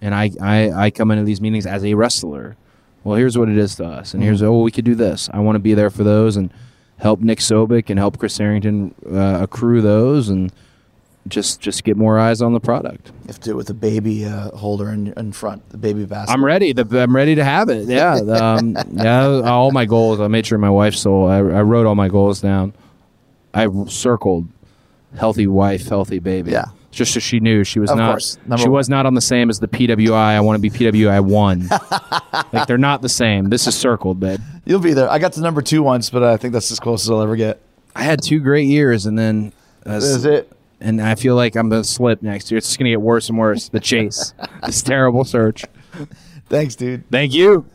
And I, I, I come into these meetings as a wrestler. Well, here's what it is to us, and here's oh we could do this. I want to be there for those and help Nick Sobick and help Chris Harrington uh, accrue those and just just get more eyes on the product. You have to do it with a baby uh, holder in, in front, the baby basket. I'm ready. The, I'm ready to have it. Yeah, um, yeah. All my goals. I made sure my wife saw. I, I wrote all my goals down. I circled healthy wife, healthy baby. Yeah. Just so she knew she was Of not. she one. was not on the same as the PWI. I want to be PWI one. like they're not the same. This is circled, babe. You'll be there. I got to number two once, but I think that's as close as I'll ever get. I had two great years, and then uh, Is it? And I feel like I'm gonna slip next year. It's just gonna get worse and worse. The chase, this terrible search. Thanks, dude. Thank you.